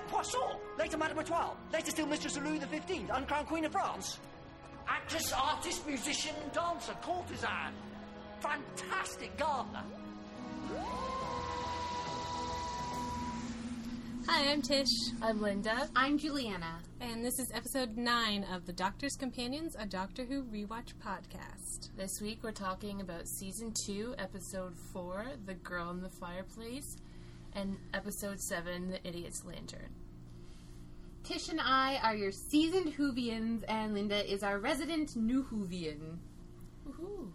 Colette Poisson, later Madame d'Étiolles, later still Mistress of Louis XV, uncrowned Queen of France. Actress, artist, musician, dancer, courtesan. Fantastic gardener. Hi, I'm Tish, I'm Linda. I'm Juliana. and this is episode 9 of The Doctor's Companions, a Doctor Who rewatch podcast. This week we're talking about season 2, episode 4, The Girl in the Fireplace, and episode 7, The Idiot's Lantern. Tish and I are your seasoned Whovians, and Linda is our resident new Whovian. Woohoo!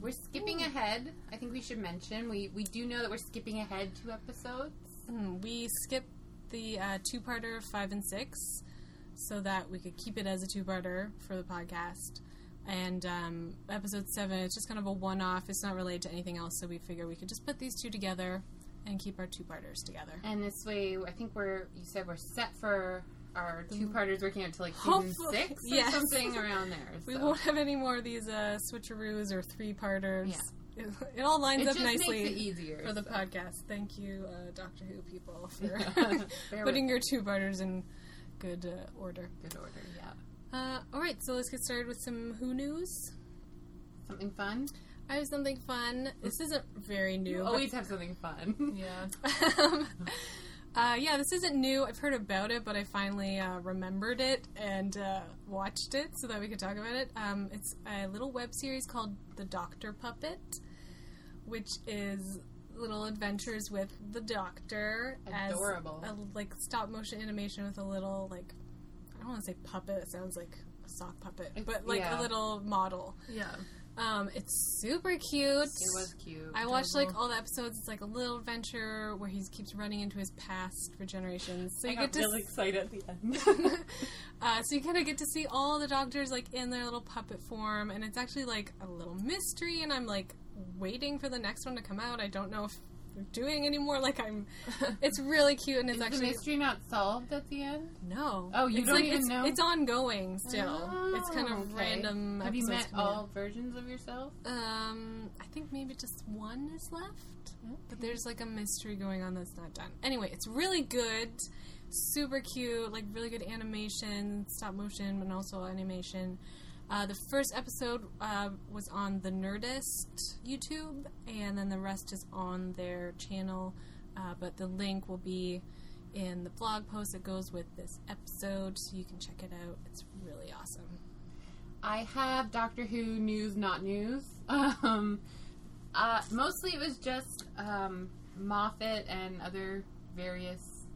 We're skipping ahead. I think we should mention we we do know that we're skipping ahead two episodes. Hmm, We skipped the uh, two parter 5 and 6 so that we could keep it as a two parter for the podcast. And um, episode 7, it's just kind of a one off, it's not related to anything else, so we figure we could just put these two together and keep our two parters together. And this way, I think we're you said we're set for our two parters working out to like season Hopefully, six or yes. something around there. We won't have any more of these uh, switcheroos or three parters. Yeah. It, it all lines It up nicely easier for the so. podcast. Thank you, uh, Doctor Who people, for putting your two parters in good uh, order. Good order, yeah. Uh, all right, so let's get started with some Who news. Something fun. I have something fun. This isn't very new. You always have something fun. Yeah. um, uh, yeah, this isn't new. I've heard about it, but I finally uh, remembered it and uh, watched it so that we could talk about it. Um, it's a little web series called The Doctor Puppet, which is little adventures with the Doctor Adorable. as a like stop motion animation with a little like I don't want to say puppet. It sounds like a sock puppet, but like yeah. a little model. Yeah. Um, it's super cute. It was cute. I watched like all the episodes. It's like a little adventure where he keeps running into his past for generations. So you get to, excited at the end. uh, so you kind of get to see all the doctors like in their little puppet form, and it's actually like a little mystery. And I'm like waiting for the next one to come out. I don't know if doing anymore. Like I'm, it's really cute, and it's Is the actually mystery not solved at the end? no. Oh, you it's don't like, even it's, know? It's ongoing still. it's kind Oh, of okay. random. Have you met all versions of yourself? Um, I think maybe just one is left. But there's like a mystery going on that's not done. Anyway, it's really good, super cute, like really good animation, stop motion, but also animation. Uh, the first episode uh, was on the Nerdist YouTube, and then the rest is on their channel. Uh, but the link will be in the blog post that goes with this episode, so you can check it out. It's really awesome. I have Doctor Who news, not news. Um, uh, mostly it was just um, Moffat and other various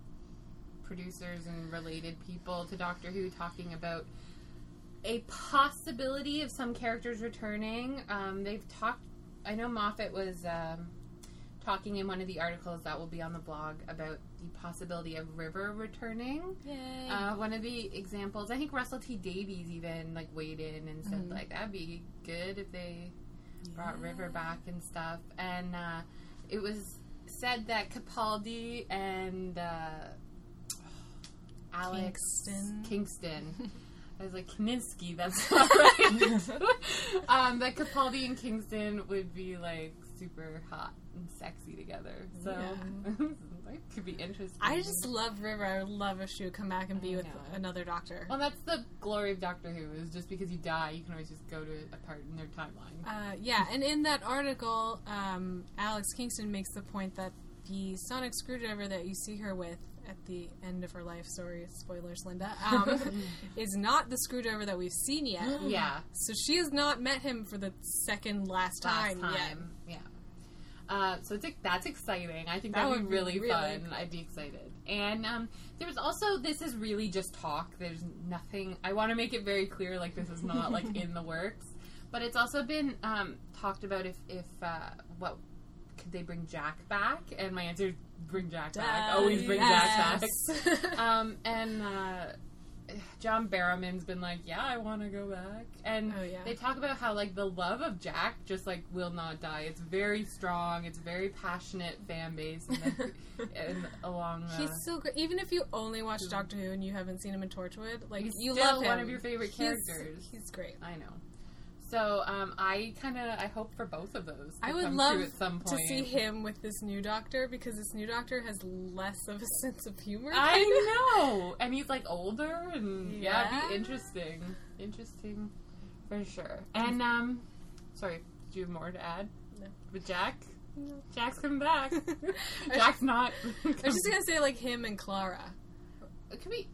producers and related people to Doctor Who talking about a possibility of some characters returning. Um, they've talked. I know Moffat was um, talking in one of the articles that will be on the blog about the possibility of River returning. Yay! Uh, one of the examples, I think Russell T Davies even like weighed in and said like that'd be good if they brought River back and stuff. And uh, it was said that Capaldi and uh, Alex Kingston. Kingston. I was like Kninsky. That's not right. um, that Capaldi and Kingston would be like super hot and sexy together. So that could be interesting. I just love River. I would love if she would come back and be with another doctor. Well, that's the glory of Doctor Who is just because you die, you can always just go to a part in their timeline. Uh, yeah, and in that article, um, Alex Kingston makes the point that the sonic screwdriver that you see her with at the end of her life, sorry, spoilers, Linda, um, is not the screwdriver that we've seen yet. yeah, So she has not met him for the second last last time, time, yet. yeah. Uh, so it's, that's exciting. I think That would be really, really fun. I'd be excited. And um, there was also this is really just talk. There's nothing. I want to make it very clear, like this is not like in the works. But it's also been um, talked about if if uh, what could they bring Jack back? And my answer is bring Jack back. Always bring Jack back. Um, and uh, John Barrowman's been like, "Yeah, I want to go back." And Oh, yeah. they talk about how like the love of Jack just like will not die. It's very strong. It's very passionate fan base, and, then, and along the, He's so great. Even if you only watch Doctor Who and you haven't seen him in Torchwood, like He's you still love him. one of your favorite He's- characters. He's, great. I know. So um, I kind of I hope for both of those. I would love at some to see him with this new doctor because this new doctor has less of a sense of humor. I know, and he's like older, and yeah, it'd be interesting. Interesting, for sure. And um, sorry, do you have more to add? No. With Jack, Jack's coming back. Jack's not. I was just gonna say like him and Clara. Could be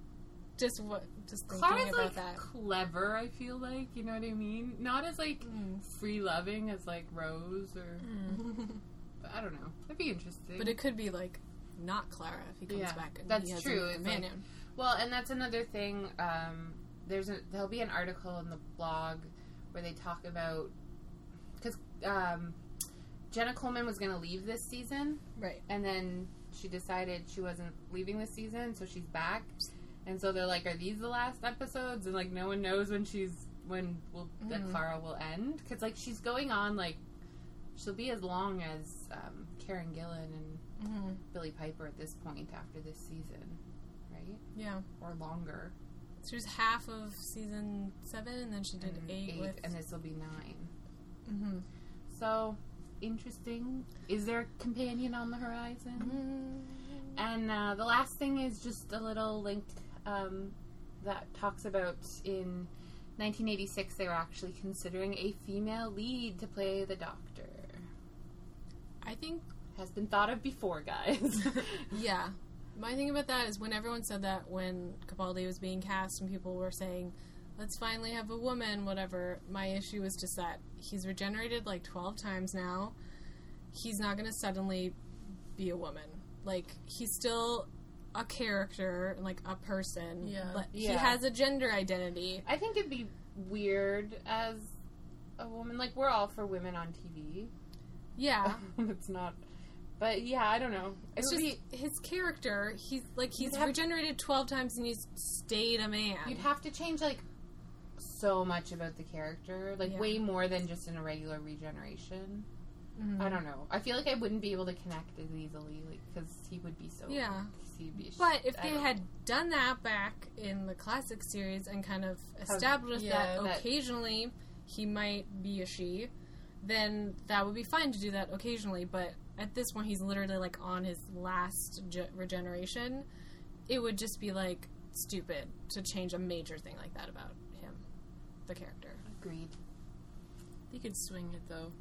Just what? Just thinking Clara's about like that. clever. I feel like you know what I mean. Not as like Mm. free loving as like Rose or but I don't know. It'd be interesting. But it could be like not Clara if he comes Yeah, back and that's he has true. a It's companion. Well, and that's another thing. Um, there's a there'll be an article in the blog where they talk about because um, Jenna Coleman was going to leave this season, right. and then she decided she wasn't leaving this season, so she's back. And so they're like, "Are these the last episodes?" And like, no one knows when she's when will that Mhm. Clara will end because like she's going on like she'll be as long as um, Karen Gillan and hmm Billie Piper at this point after this season, right? Yeah. Or longer. She was half of season seven, and then she did and eight, with. and this will be nine. Mhm. So interesting. Is there a companion on the horizon? Mm-hmm. And uh, the last thing is just a little link um, that talks about in 1986 they were actually considering a female lead to play the Doctor. I think Has been thought of before, guys. Yeah. My thing about that is when everyone said that when Capaldi was being cast and people were saying, let's finally have a woman, whatever, my issue was just that he's regenerated like 12 times now. He's not going to suddenly be a woman. Like, he's still a character, like a person. Yeah. But he Yeah. has a gender identity. I think it'd be weird as a woman. Like we're all for women on TV. Yeah. it's not. But yeah, I don't know. It It's would just his character. He's like he's You'd have- regenerated twelve times and he's stayed a man. You'd have to change like so much about the character, like Yeah. way more than just in a regular regeneration. Mhm. I don't know. I feel like I wouldn't be able to connect as easily, like because he would be so. Yeah. 'Cause he'd be sh- But if I they don't had done that back in the classic series and kind of established yeah, that, that- occasionally he might be a she, then that would be fine to do that occasionally. But at this point, he's literally like on his last ge- regeneration. It would just be like stupid to change a major thing like that about him, the character. agreed. They could swing it though.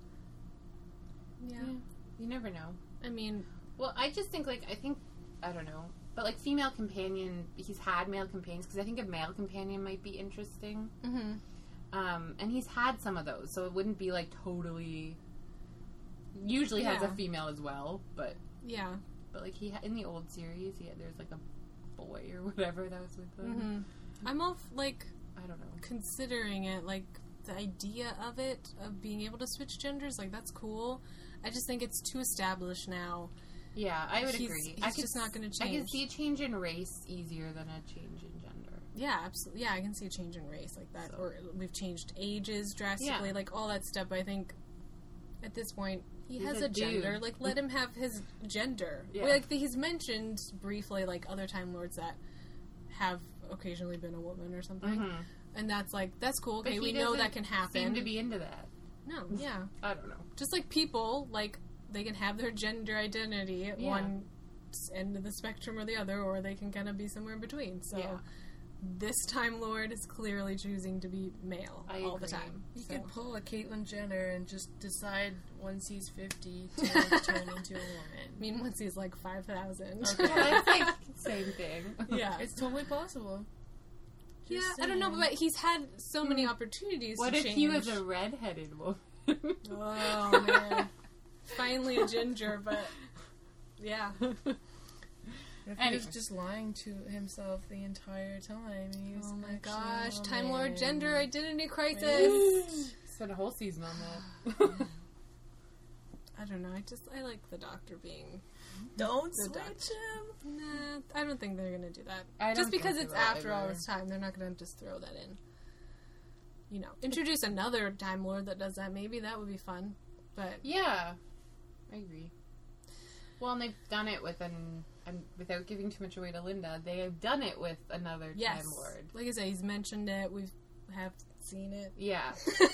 Yeah. You never know. I mean, Well, I just think like I think I don't know, but like female companion, he's had male companions because I think a male companion might be interesting. hmm Um, and he's had some of those, so it wouldn't be like totally. Usually has a female as well, but yeah. but like he ha- in the old series, he had, there's like a boy or whatever that was with him. hmm I'm off like I don't know. considering it, like the idea of it, of being able to switch genders, like that's cool. I just think it's too established now. Yeah, I would He's- agree. he's I could just not gonna change. I can see a change in race easier than a change in gender. Yeah, absolutely. Yeah, I can see a change in race like that, So- or we've changed ages drastically, Yeah. like all that stuff. But I think at this point he He's has a a, gender. Like let him have his gender. Yeah. Like he's mentioned briefly, like other Time Lords that have occasionally been a woman or something, Mhm. and that's like that's cool. Okay, we know that can happen. Seem to be into that. no, yeah. I don't know. just like people, like they can have their gender identity at Yeah. one end of the spectrum or the other, or they can kind of be somewhere in between. So Yeah. this Time Lord is clearly choosing to be male I all the time. You So- could pull a Caitlyn Jenner and just decide once he's 50 to turn into a woman. I mean, once he's like five thousand. Okay. That's like same thing. yeah, It's totally possible. yeah. Just I don't know, but he's had so many hmm. opportunities. What to if change. he was a redheaded woman? Oh man, finally a ginger, but yeah. What if he was just lying to himself the entire time? And Oh my gosh, Time Lord gender identity crisis. Spent a whole season on that. I don't know. I just I like the Doctor being Don't The switch Dutch. him. Nah, I don't think they're gonna do that. I Just because it's after all this time, they're not gonna just throw that in. You know, introduce another Time Lord that does that. Maybe that would be fun. But Yeah, I agree. Well, and they've done it with an, and without giving too much away to Linda, they have done it with another yes, Time Lord. like I said, he's mentioned it. We have seen it. Yeah.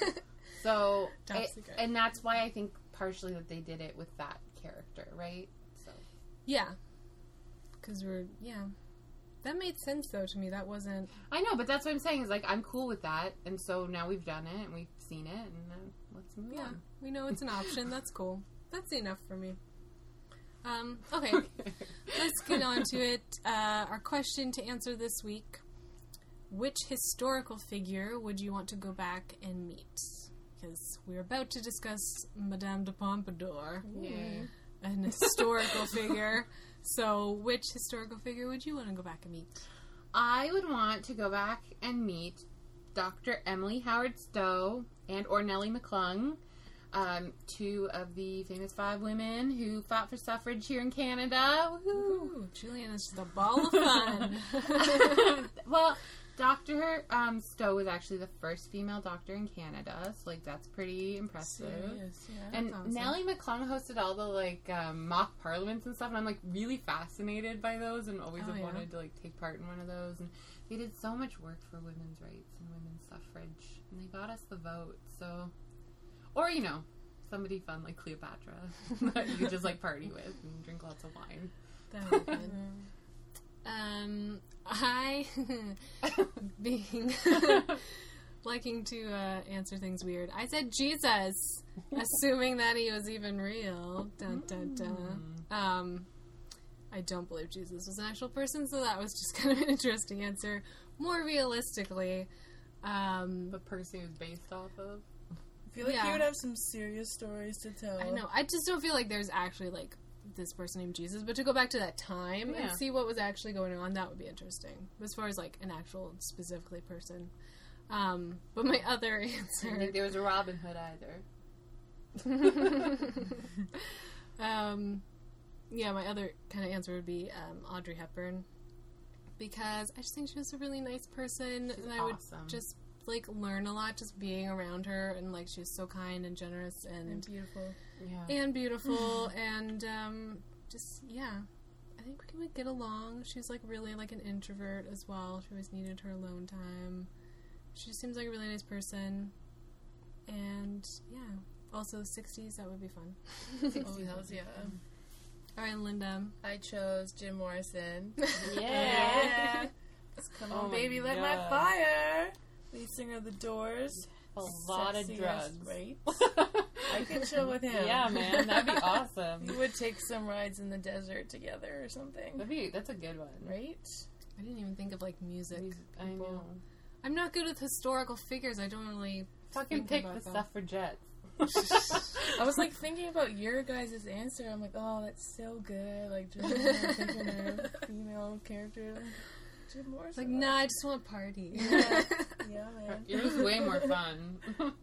So, it- and that's why I think partially that they did it with that character, right? So, Yeah. Because we're, yeah. That made sense, though, to me. That wasn't. I know, but that's what I'm saying is like I'm cool with that, and so now we've done it and we've seen it, and uh, let's move Yeah. on. We know it's an option. That's cool. That's enough for me. Um, okay. Let's get on to it. Uh, our question to answer this week Which historical figure would you want to go back and meet? Because we're about to discuss Madame de Pompadour, yeah. an historical figure. So, which historical figure would you want to go back and meet? I would want to go back and meet Dr. Emily Howard Stowe and or Nellie McClung, um, two of the famous five women who fought for suffrage here in Canada. Woohoo! Ooh, Julian is just a ball of fun. well, Dr. Um, Stowe was actually the first female doctor in Canada, so like that's pretty impressive. Serious, yeah. And awesome. Nellie McClung hosted all the like um, mock parliaments and stuff, and I'm like really fascinated by those, and always Oh, have yeah. wanted to like take part in one of those. And they did so much work for women's rights and women's suffrage, and they got us the vote. So, or you know, somebody fun like Cleopatra that you just like party with and drink lots of wine. That would be good. Um, I being liking to uh, answer things weird. I said Jesus, assuming that he was even real. Dun, dun, dun. Um, I don't believe Jesus was an actual person, so that was just kind of an interesting answer. More realistically, um, the person he was based off of. I feel like Yeah. you would have some serious stories to tell. I know. I just don't feel like there's actually like this person named Jesus, but to go back to that time Yeah. and see what was actually going on, that would be interesting. As far as like an actual specifically person. Um, but my other answer I didn't think there was a Robin Hood either. um, yeah, my other kind of answer would be um, Audrey Hepburn because I just think she was a really nice person, She's and I would just like learn a lot just being around her, and like she's so kind and generous and and beautiful. Yeah. and beautiful and um, just yeah i think we would get along she's like really like an introvert as well she always needed her alone time she just seems like a really nice person and yeah also 60s that would be fun Oh, hells yeah. all right linda I chose Jim Morrison. Yeah. Come Oh on, my baby, light God. my fire. Lead singer of the Doors. A lot of Sexy drugs. Right. I could chill with him. Yeah, man, that'd be awesome. We would take some rides in the desert together or something. That'd be that's a good one. Right? i didn't even think of like music I know. I'm not good with historical figures i don't really Fucking think pick about the them. suffragettes. I was like thinking about your guys' answer. I'm like, oh, that's so good. Like, just thinking of female character. Jim Morrison. like nah i just want party Yeah, yeah man. Yours way more fun.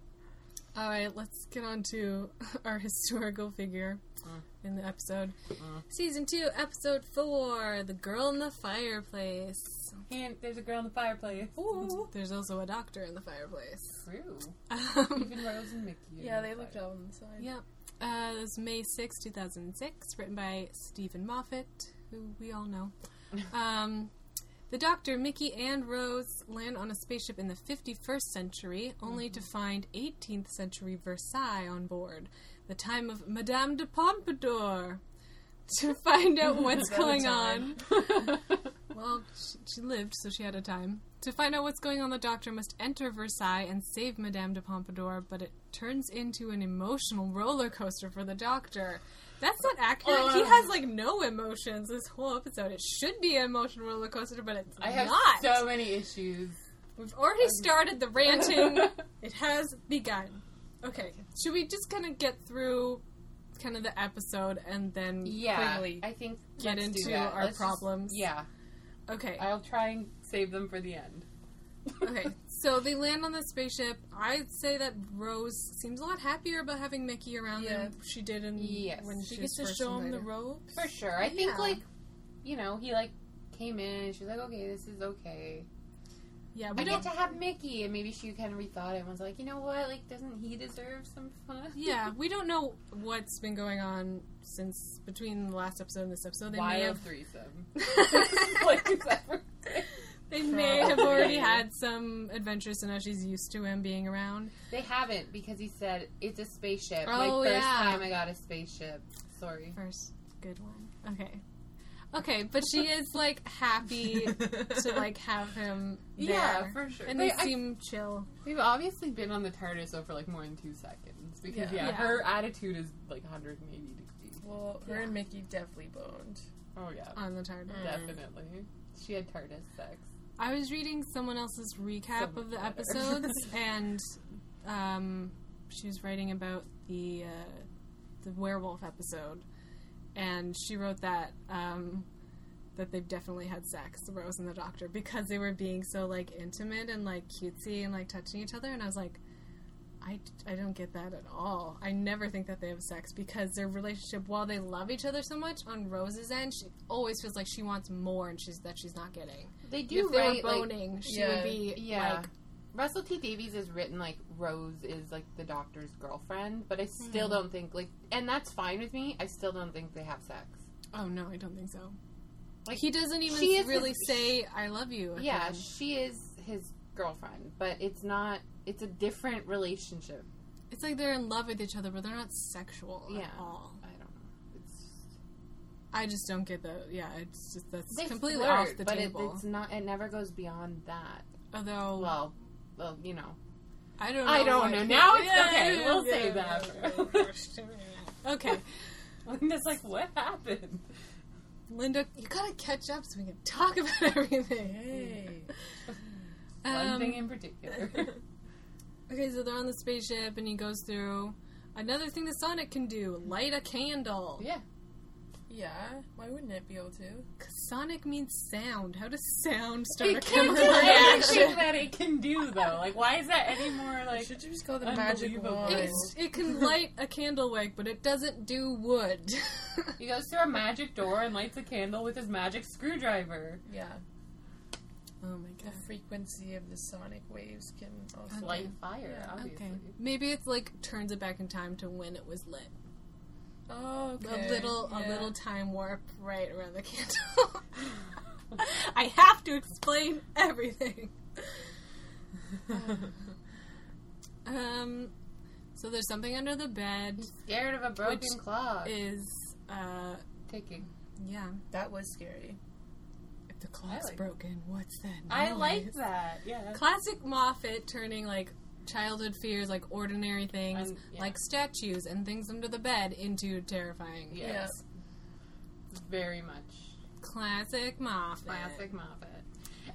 All right, let's get on to our historical figure Mm. in the episode. Mm. Season 2, Episode 4 The Girl in the Fireplace. and there's a girl in the fireplace. Ooh. There's also a doctor in the fireplace. True. Um, Even Rose and Mickey. Yeah, in they the looked fire. out on the side. yep. Uh, it was May 6, 2006, written by Steven Moffat, who we all know. Um, the Doctor, Mickey, and Rose land on a spaceship in the 51st century, only to mm-hmm. find 18th century Versailles on board, the time of Madame de Pompadour. To find out what's going on. Well, she, she lived, so she had a time. To find out what's going on, the Doctor must enter Versailles and save Madame de Pompadour, but it turns into an emotional roller coaster for the Doctor. That's not accurate. he um, has like no emotions this whole episode. It should be an emotional roller coaster, but it's I have not. so many issues. We've already started the ranting. it has begun. Okay, should we just kind of get through kind of the episode and then Yeah, quickly I think get into our Let's just- problems? yeah, Okay. I'll try and save them for the end. okay, so they land on the spaceship. I'd say that Rose seems a lot happier about having Mickey around Yeah. than she did in Yes. when She she gets to show him the ropes. For sure. I think like, you know, he like came in and she was like, okay, this is okay. Yeah, we I don't. get to have Mickey, and maybe she kind of rethought it and was like, you know what, like, doesn't he deserve some fun? Yeah, we don't know what's been going on since between the last episode and this episode. They may Wild have threesome. like, is that for- They may have already had some adventures, so now she's used to him being around. They haven't because he said it's a spaceship. Oh, like first yeah. time I got a spaceship. Sorry. First, good one. Okay. Okay, but she is like happy to like have him there. Yeah, for sure. And They- they I- seem chill. They've obviously been on the TARDIS though for like more than two seconds because Yeah. yeah, Yeah. her attitude is like 180 degrees. Well, her Yeah. and Mickey definitely boned. Oh yeah, on the TARDIS. Mm. definitely. She had TARDIS sex. I was reading someone else's recap of the episodes, and um, she was writing about the uh, the werewolf episode, and she wrote that um, that they've definitely had sex, Rose and the Doctor, because they were being so like intimate and like cutesy and like touching each other, and I was like. I, I don't get that at all. I never think that they have sex because their relationship, while they love each other so much, on Rose's end, she always feels like she wants more and she's that she's not getting They do if they write were like boning, she Yeah. would be yeah. like, Russell T Davies has written like Rose is like the Doctor's girlfriend, but I still Hmm. don't think like, and that's fine with me. I still don't think they have sex. "Oh no, I don't think so." Like, he doesn't even really his- say "I love you." Yeah, she is his girlfriend, but it's not. It's a different relationship. it's like they're in love with each other, but they're not sexual Yeah. at all. I don't know. It's I just don't get the. Yeah, it's just that's they completely flirt, off the but it, it's not. It never goes beyond that. Although Well, well, you know. I don't. Know I don't know. Now it's Yeah, okay. yeah, We'll yeah, say that. okay, Linda's like, what happened? Linda, you gotta catch up so we can talk about everything. Hey. One Um, thing in particular. Okay, so they're on the spaceship, and he goes through another thing that Sonic can do: light a candle. yeah. Yeah, why wouldn't it be able to? Because Sonic means sound. How does sound start a It can chemical reaction? that it can do, though. Like, why is that any more like? Should you just call the magic wand? It's, it can light a candle wick, but it doesn't do wood. He goes through a magic door and lights a candle with his magic screwdriver. Yeah, oh my god. the frequency of the sonic waves can also Okay. Light fire, Yeah. obviously. Okay. Maybe it's like turns it back in time to when it was lit. Oh, okay. A little, a little time warp right around the candle. I have to explain everything. Um, so there's something under the bed. Scared of a broken Which clock. Is uh, Ticking. yeah. That was scary. The clock's like- broken, what's that? Noise? I like that. Yeah. Classic Moffat turning like childhood fears, like ordinary things, And- yeah. like statues and things under the bed, into terrifying. Yes. Very much. Classic Moffat. Classic Moffat.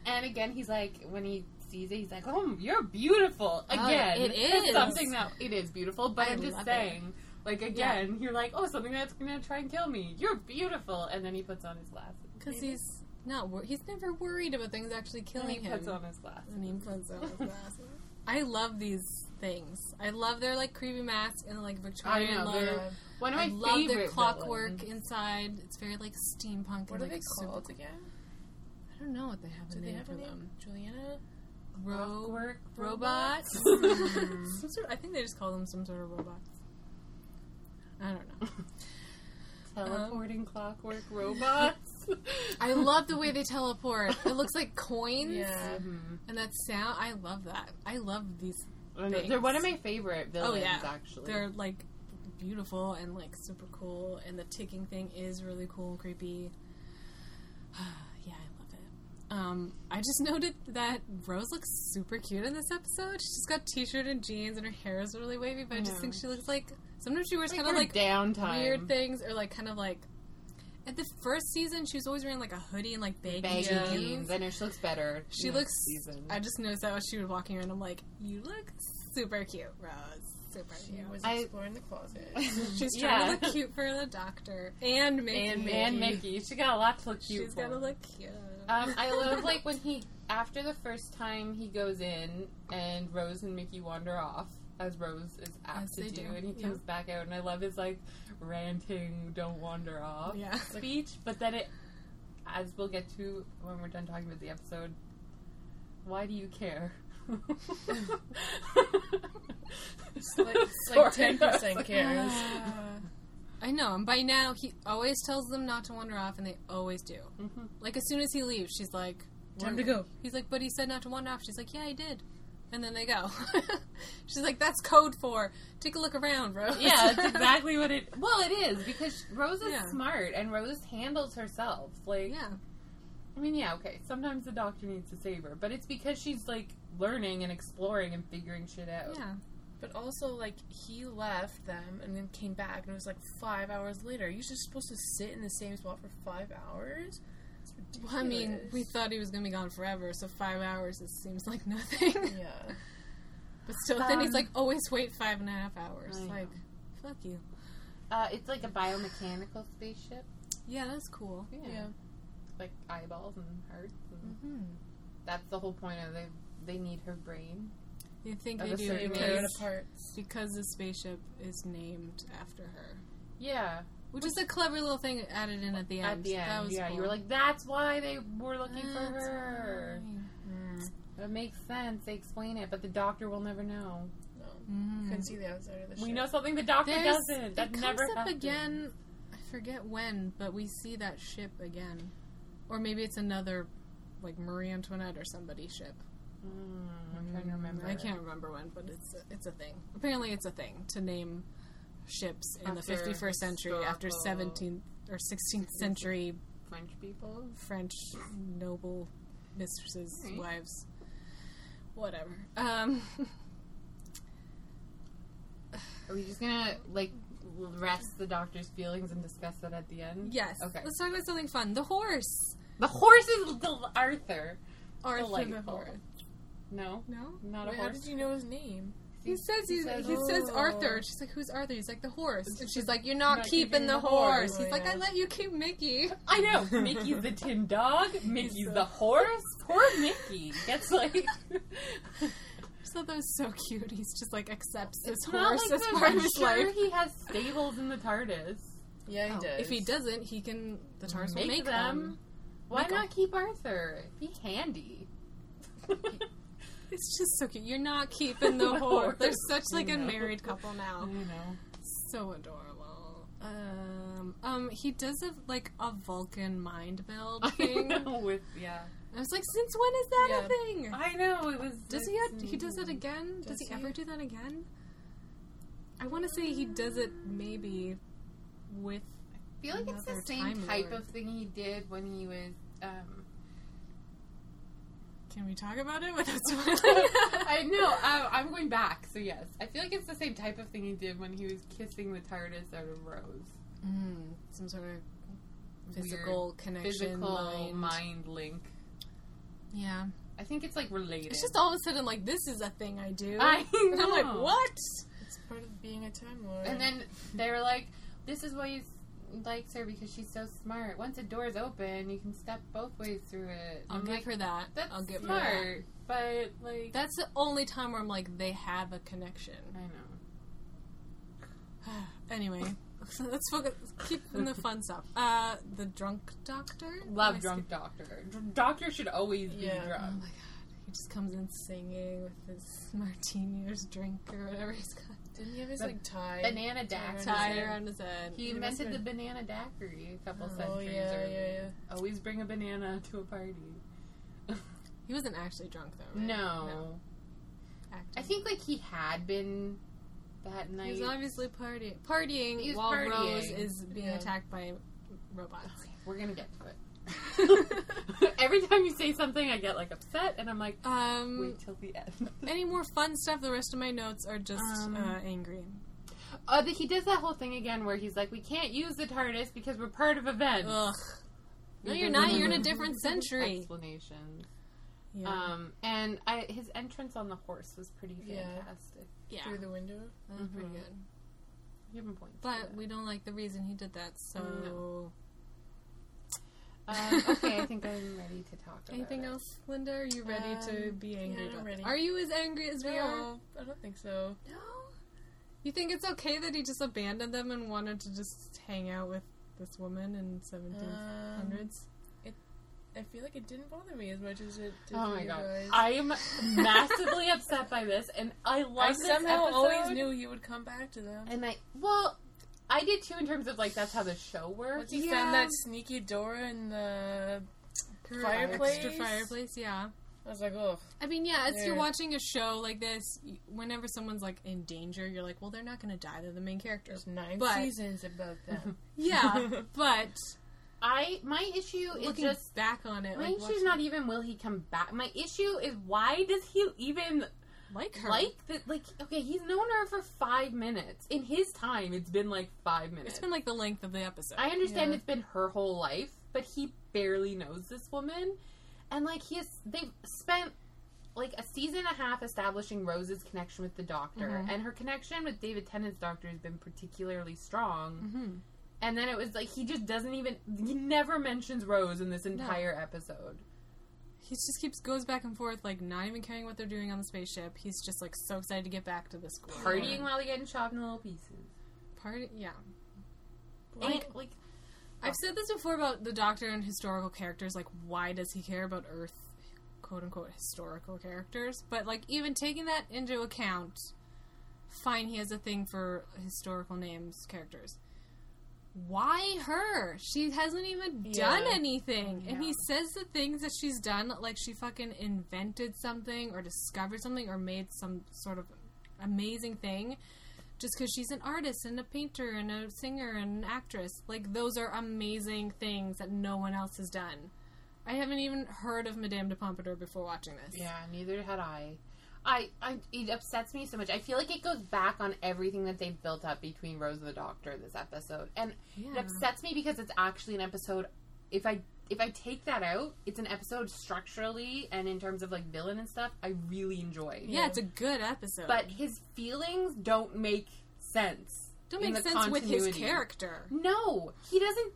And again, he's like, when he sees it, he's like, "Oh, you're beautiful." Oh, again, it It's is. something that it is beautiful, but I I'm just love it. saying, like again, you're like, "Oh, something that's gonna try and kill me." You're beautiful, and then he puts on his glasses. Because he's not. Wor- he's never worried about things actually And killing he him. puts on his glasses. and he puts on his glasses. I love these things. I love their like creepy masks and like I Victorian know look. one of my I love favorite their clockwork villains. inside. It's very like steampunk. What and, are they like, super called cool. again? I don't know what they have Do they have for a name? them. Juliana? Ro- Clockwork robots. robots? Mm-hmm. some sort. I think they just call them some sort of robots. I don't know. Teleporting um, clockwork robots. I love the way they teleport. It looks like coins. Yeah. Mhm. And that sound, I love that. I love these. I know, They're one of my favorite villains, oh yeah, actually. they're like beautiful and like super cool. And the ticking thing is really cool and creepy. yeah, I love it. Um, I just noted that Rose looks super cute in this episode. She's got t-shirt and jeans, and her hair is really wavy. But I just Yeah. think she looks like sometimes she wears like kind of like downtime. weird things, or like kind of like. At the first season, she was always wearing like a hoodie and like baggy, baggy jeans. jeans. I know she looks better. She looks. Season. I just noticed that when she was walking around, I'm like, "You look super cute, Rose. Super She cute." was I- exploring the closet. She's trying Yeah. to look cute for the doctor and Mickey. And Mickey. and Mickey. She got a lot to look cute She's for. gotta look cute. Um, I love like when he after the first time he goes in and Rose and Mickey wander off as Rose is apt As to do, do, and he yeah. comes back out, and I love his like ranting "Don't wander off" Yeah. speech. But then it, as we'll get to when we're done talking about the episode, why do you care? It's like, it's Sorry, like 10% I was like- cares. I know, and by now he always tells them not to wander off, and they always do. Mhm. Like as soon as he leaves, she's like, Time to go. He's like, but he said not to wander off. She's like, yeah, I did. And then they go. She's like, that's code for take a look around, Rose. Yeah, that's exactly what it. Well, it is because Rose is Yeah. smart and Rose handles herself. Like, yeah. I mean, yeah, okay. Sometimes the doctor needs to save her, but it's because she's like learning and exploring and figuring shit out. Yeah. But also, like, he left them and then came back, and it was like five hours later. You're just supposed to sit in the same spot for five hours? It's ridiculous. Well, I mean, we thought he was gonna be gone forever, so five hours it seems like nothing. Yeah. but still, then he's Um, like, always wait five and a half hours. I know. Like, fuck you. Uh, it's like a biomechanical spaceship. Yeah, that's cool. Yeah. Yeah. Like eyeballs and hearts. And hmm That's the whole point of they. They need her brain. You think they do They tear it because, apart. because the spaceship is named after her, Yeah. Which is a clever little thing added in at the end. At the end, that was yeah, cool. you were like, "That's why they were looking for her." why. It makes sense. They explain it, but the doctor will never know. No. Mhm. Couldn't see the outside of the We ship. know something the doctor There's- doesn't. That it never comes up again. I forget when, but we see that ship again, or maybe it's another, like Marie Antoinette or somebody ship. Mm, I'm trying to remember. I can't remember when, but it's a, it's a thing. Apparently, it's a thing to name ships in After the 51st century after 17th or 16th century French people. French noble mistresses, Right. wives, whatever. Um, Are we just gonna like rest the doctor's feelings and discuss that at the end? yes. Okay. Let's talk about something fun. The horse. The horse is the Arthur. Arthur the Delightful. horse. No, No. not Wait, a how did you know his name? He says he, he says- he says. Arthur. She's like, "Who's Arthur?" He's like, "The horse." And she's like, "You're not, Not keeping, keeping the, the horse." horse. He's Oh, like, "I let you keep Mickey." I know. Mickey's the tin dog. Mickey's the horse. Poor Mickey gets like. So that was so cute. He's just like accepts this It's horse like as part of I'm his sure life. he has stables in the TARDIS. Yeah, he Oh, does. If he doesn't, he can. The TARDIS will Make make them. them. Why Make 'em. not keep Arthur? Be handy. It's just so cute. You're not keeping the The horse. horse. They're such like a married couple now. I know. So adorable. Um, um, he does a like a Vulcan mind meld thing. I know. With yeah. I was like, since when is that Yeah. a thing? I know it was. Does he? Have, he does it again? Does, Does he, he? ever do that again? I want to say he does it maybe with. I feel like it's the same type Lord. of thing he did when he was. Um, Can we talk about it without spoiling? I know. I, I'm going back, so yes, I feel like it's the same type of thing he did when he was kissing the TARDIS out of Rose. Mm, some sort of physical Weird connection, Physical mind. mind link. Yeah, I think it's like related. it's just all of a sudden like this is a thing I do. I And I'm like, what? It's part of being a Time Lord. And then they were like, "This is why he likes her because she's so smart. Once a door's open, you can step both ways through it." I'll I'm give like, her that. That's I'll give smart, her that. but like, That's the only time where I'm like, they have a connection. I know. anyway, let's focus. Keep in the fun stuff. Uh, the drunk doctor. Love drunk doctor. Dr- Doctor should always be Yeah. Oh drunk. my god. He just comes in singing with his martini or his drink or whatever he's got Didn't he have his The like tie? banana daiquiri. head? around his head. He He invented the banana daiquiri a couple Oh centuries yeah, earlier. yeah, yeah. Always bring a banana to a party. He wasn't actually drunk though. Right? No. Acting. I think like he had been that night. he was obviously partying, partying He was while partying. Rose is being Yeah. attacked by robots. Okay, we're gonna get to it. Every time you say something, I get like upset, and I'm like, Um, wait till the end. any more fun stuff? The rest of my notes are just Um, uh, angry. Oh, the, he does that whole thing again where he's like, "We can't use the TARDIS because we're part of events." Ugh. No, you're not. You're in a different century. Explanations. Yeah. Um, and I, his entrance on the horse was pretty fantastic. yeah. Through the window. That was pretty Mhm. good. Give him points. for But we don't like the reason he did that. So, No. Um, okay, I think I'm ready to talk. About anything it. else, Linda? Are you ready to Um, be angry yeah, I'm ready. Are you as angry as we are? I don't think so. No. You think it's okay that he just abandoned them and wanted to just hang out with this woman in 1700s? I feel like it didn't bother me as much as it did Oh my you god, guys. I am massively upset by this, and I love I this somehow always knew he would come back to them. And I well, I did too in terms of like that's how the show works. Once he Yeah. found that sneaky door in the Fireplace? extra fireplace, yeah. I was like, oh, I mean, yeah, as you're watching a show like this, whenever someone's like in danger, you're like, well, they're not going to die. They're the main character. there's nine But- seasons about them. Yeah, but I my issue is just back on it, my like, issue is not even will he come back. My issue is why does he even like her. like that? Like okay, he's known her for five minutes. In his time, it's been like five minutes. it's been like the length of the episode. I understand Yeah. it's been her whole life, but he barely knows this woman, and like he has, they've spent like a season and a half establishing Rose's connection with the Doctor, Mhm. and her connection with David Tennant's Doctor has been particularly strong. hmm And then it was like he just doesn't even he never mentions Rose in this entire episode. He just keeps goes back and forth, like not even caring what they're doing on the spaceship. He's just like so excited to get back to the school. Partying while they're getting chopped in little pieces. Party, yeah. Like, Like like I've said this before about the Doctor and historical characters. Like, why does he care about Earth, quote unquote, historical characters? But like, even taking that into account, fine, he has a thing for historical names, characters. Why her? She hasn't even done Yeah. anything. And he says the things that she's done, like she fucking invented something or discovered something or made some sort of amazing thing just because she's an artist and a painter and a singer and an actress. Like, those are amazing things that no one else has done. I haven't even heard of Madame de Pompadour before watching this. Yeah, neither had I. I, I it upsets me so much. I feel like it goes back on everything that they've built up between Rose and the Doctor this episode, and it upsets me because it's actually an episode. If I if I take that out, it's an episode structurally and in terms of like villain and stuff. I really enjoy. Yeah, it's a good episode. but his feelings don't make sense. don't make sense with his character. No, he doesn't.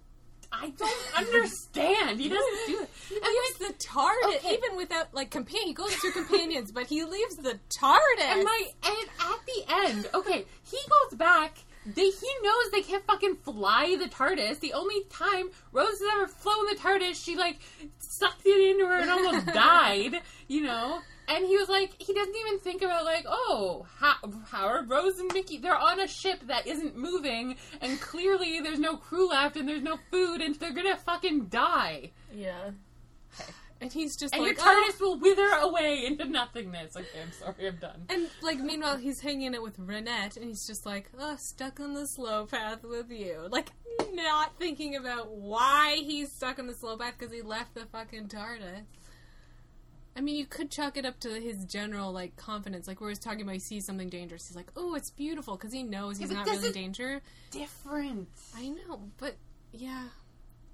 I don't understand. He doesn't do it. He leaves the TARDIS, Okay. even without, like, companion. He goes through companions, but he leaves the TARDIS. And my and at the end, okay, he goes back. They, he knows they can't fucking fly the TARDIS. The only time Rose has ever flown the TARDIS, she like sucked it into her and almost died. You know. And he was like, he doesn't even think about like, oh, how, how are Rose and Mickey? They're on a ship that isn't moving, and clearly there's no crew left, and there's no food, and they're gonna fucking die. yeah. and he's just And like, your "Oh." TARDIS will wither away into nothingness. Okay, I'm sorry, I'm done. And like meanwhile he's hanging it with Reinette and he's just like, oh, stuck on the slow path with you. Like not thinking about why he's stuck on the slow path because he left the fucking TARDIS. I mean, you could chalk it up to his general like confidence, like where he's talking about he sees something dangerous. He's like, "Oh, it's beautiful," because he knows he's but not really in danger. Different. I know, but yeah,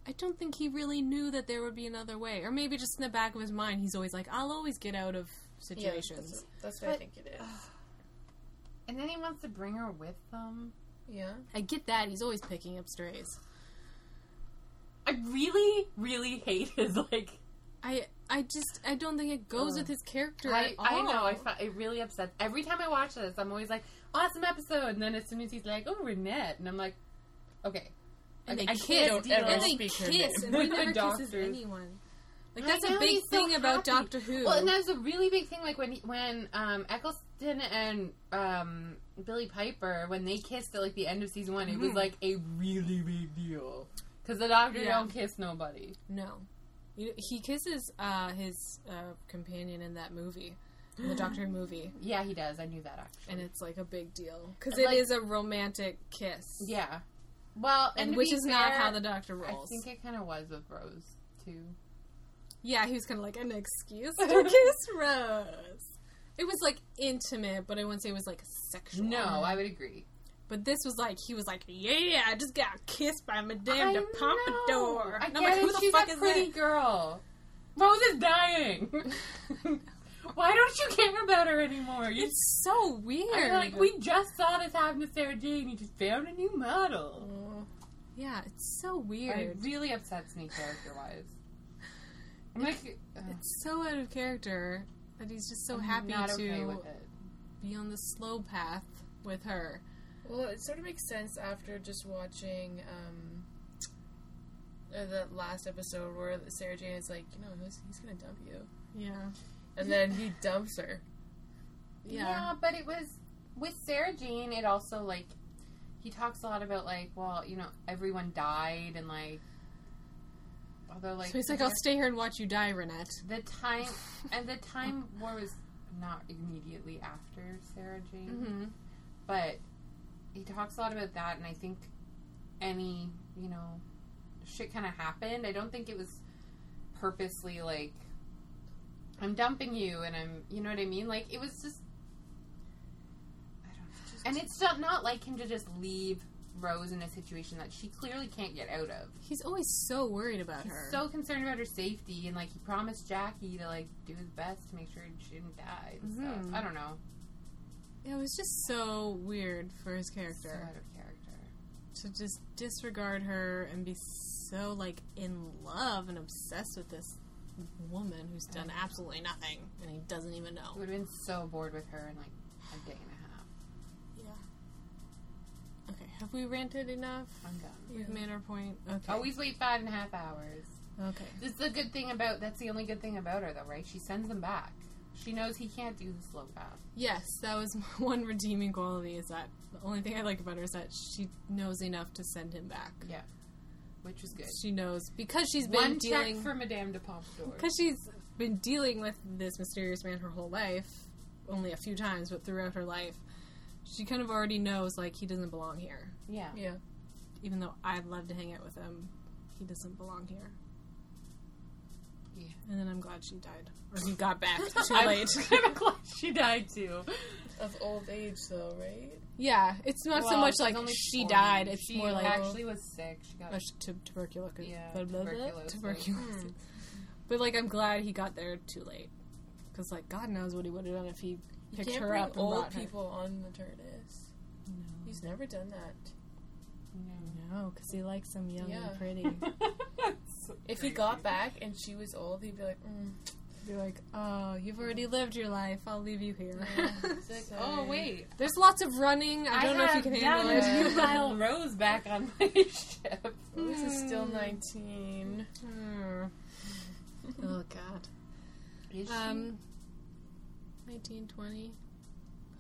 I don't think he really knew that there would be another way, or maybe just in the back of his mind, he's always like, "I'll always get out of Yeah, situations." that's, that's what I think it is. And then he wants to bring her with them. Yeah. I get that. He's always picking up strays. I really, really hate his like. I I just I don't think it goes Ugh. with his character I, at all. I know. I fi- it really upsets. Every time I watch this, I'm always like, awesome episode. And then as soon as he's like, oh, Reinette, and I'm like, okay. and they I kiss, can't Don't deal- ever and they speak her kiss, name. and he The never kisses anyone. Like that's a big he's so thing about. Doctor Who. Well, and that's a really big thing. Like when he, when um, Eccleston and um, Billie Piper when they kissed at like the end of season one, it was Mhm. like a really big deal because the Doctor Yeah. don't kiss nobody. no, You- he kisses uh, his uh, companion in that movie, in the Doctor movie, Yeah, he does. I knew that actually. and it's like a big deal because it like- is a romantic kiss. yeah. Well, and, and which is not how the Doctor rolls. I think it kind of was with Rose too. Yeah, he was kind of like an excuse to kiss Rose. It was like intimate, but I wouldn't say it was like sexual. No, I would agree. But this was like he was like, yeah, I just got kissed by Madame I de. Pompadour. I and I'm like, it. who the She's fuck a is pretty that? girl. Rose is dying. Why don't you care about her anymore? You It's so weird. I'm like, we just saw this happen to Sarah Jane. You just found a new model. yeah, it's so weird. It really upsets me character wise. I'm like, ugh, It's so out of character that he's just so I'm happy not to okay with it. be on the slow path with her. Well, it sort of makes sense after just watching um, uh, that last episode where Sarah Jane is like, you know, he's, he's gonna dump you, Yeah. and then he dumps her. Yeah. Yeah, but it was with Sarah Jane. It also like he talks a lot about like, well, you know, everyone died and like Although, like, So he's like, I'll stay here and watch you die, Reinette. the time and the time war was not immediately after Sarah Jane, Mm-hmm. but he talks a lot about that, and I think any you know shit kind of happened. I don't think it was purposely like I'm dumping you, and I'm you know what I mean. Like it was just, I don't know, and it's not not like him to just leave Rose in a situation that she clearly can't get out of. He's always so worried about He's her. so concerned about her safety, and like he promised Jackie to like do his best to make sure she didn't die and Mhm. stuff. I don't know. It was just so weird for his So character out of character. to just disregard her and be so like in love and obsessed with this woman who's done absolutely nothing and he doesn't even know. would have been so bored with her in like a day and a half. Yeah. Okay, have we ranted enough? I'm done. We've made our point. Okay. Oh, Always wait five and a half hours. okay. This is the good thing about. That's the only good thing about her, though, right? She sends them back. She knows he can't do the slow path. Yes, that was one redeeming quality. Is that the only thing I like about her is that she knows enough to send him back. Yeah, which is good. She knows because she's been One dealing check for Madame de Pompadour. because she's been dealing with this mysterious man her whole life, only a few times, but throughout her life, she kind of already knows like he doesn't belong here. Yeah. Yeah. Even though I'd love to hang out with him, he doesn't belong here. Yeah. And then I'm glad she died, or he got back too late. I'm late. kind glad she died too. Of old age, though, right? yeah, it's not so much like only she 40. died. It's she more like actually was sick. She got uh, t- tuberculosis. Yeah, Blah, blah, blah, tuberculosis. tuberculosis. But like, I'm glad he got there too late, because like God knows what he would have done if he You picked can't her bring up and old brought her. people on the TARDIS. He's never done that. No, because he likes them young Yeah. and pretty. If he got back and she was old, he'd be like, mm, Be like, oh, you've already lived your life. I'll leave you here. It's like, oh wait, There's lots of running. I don't know if you can handle have it. juvenile Rose back on my ship. this is still 19. Hmm. oh God. Is Um, 1920.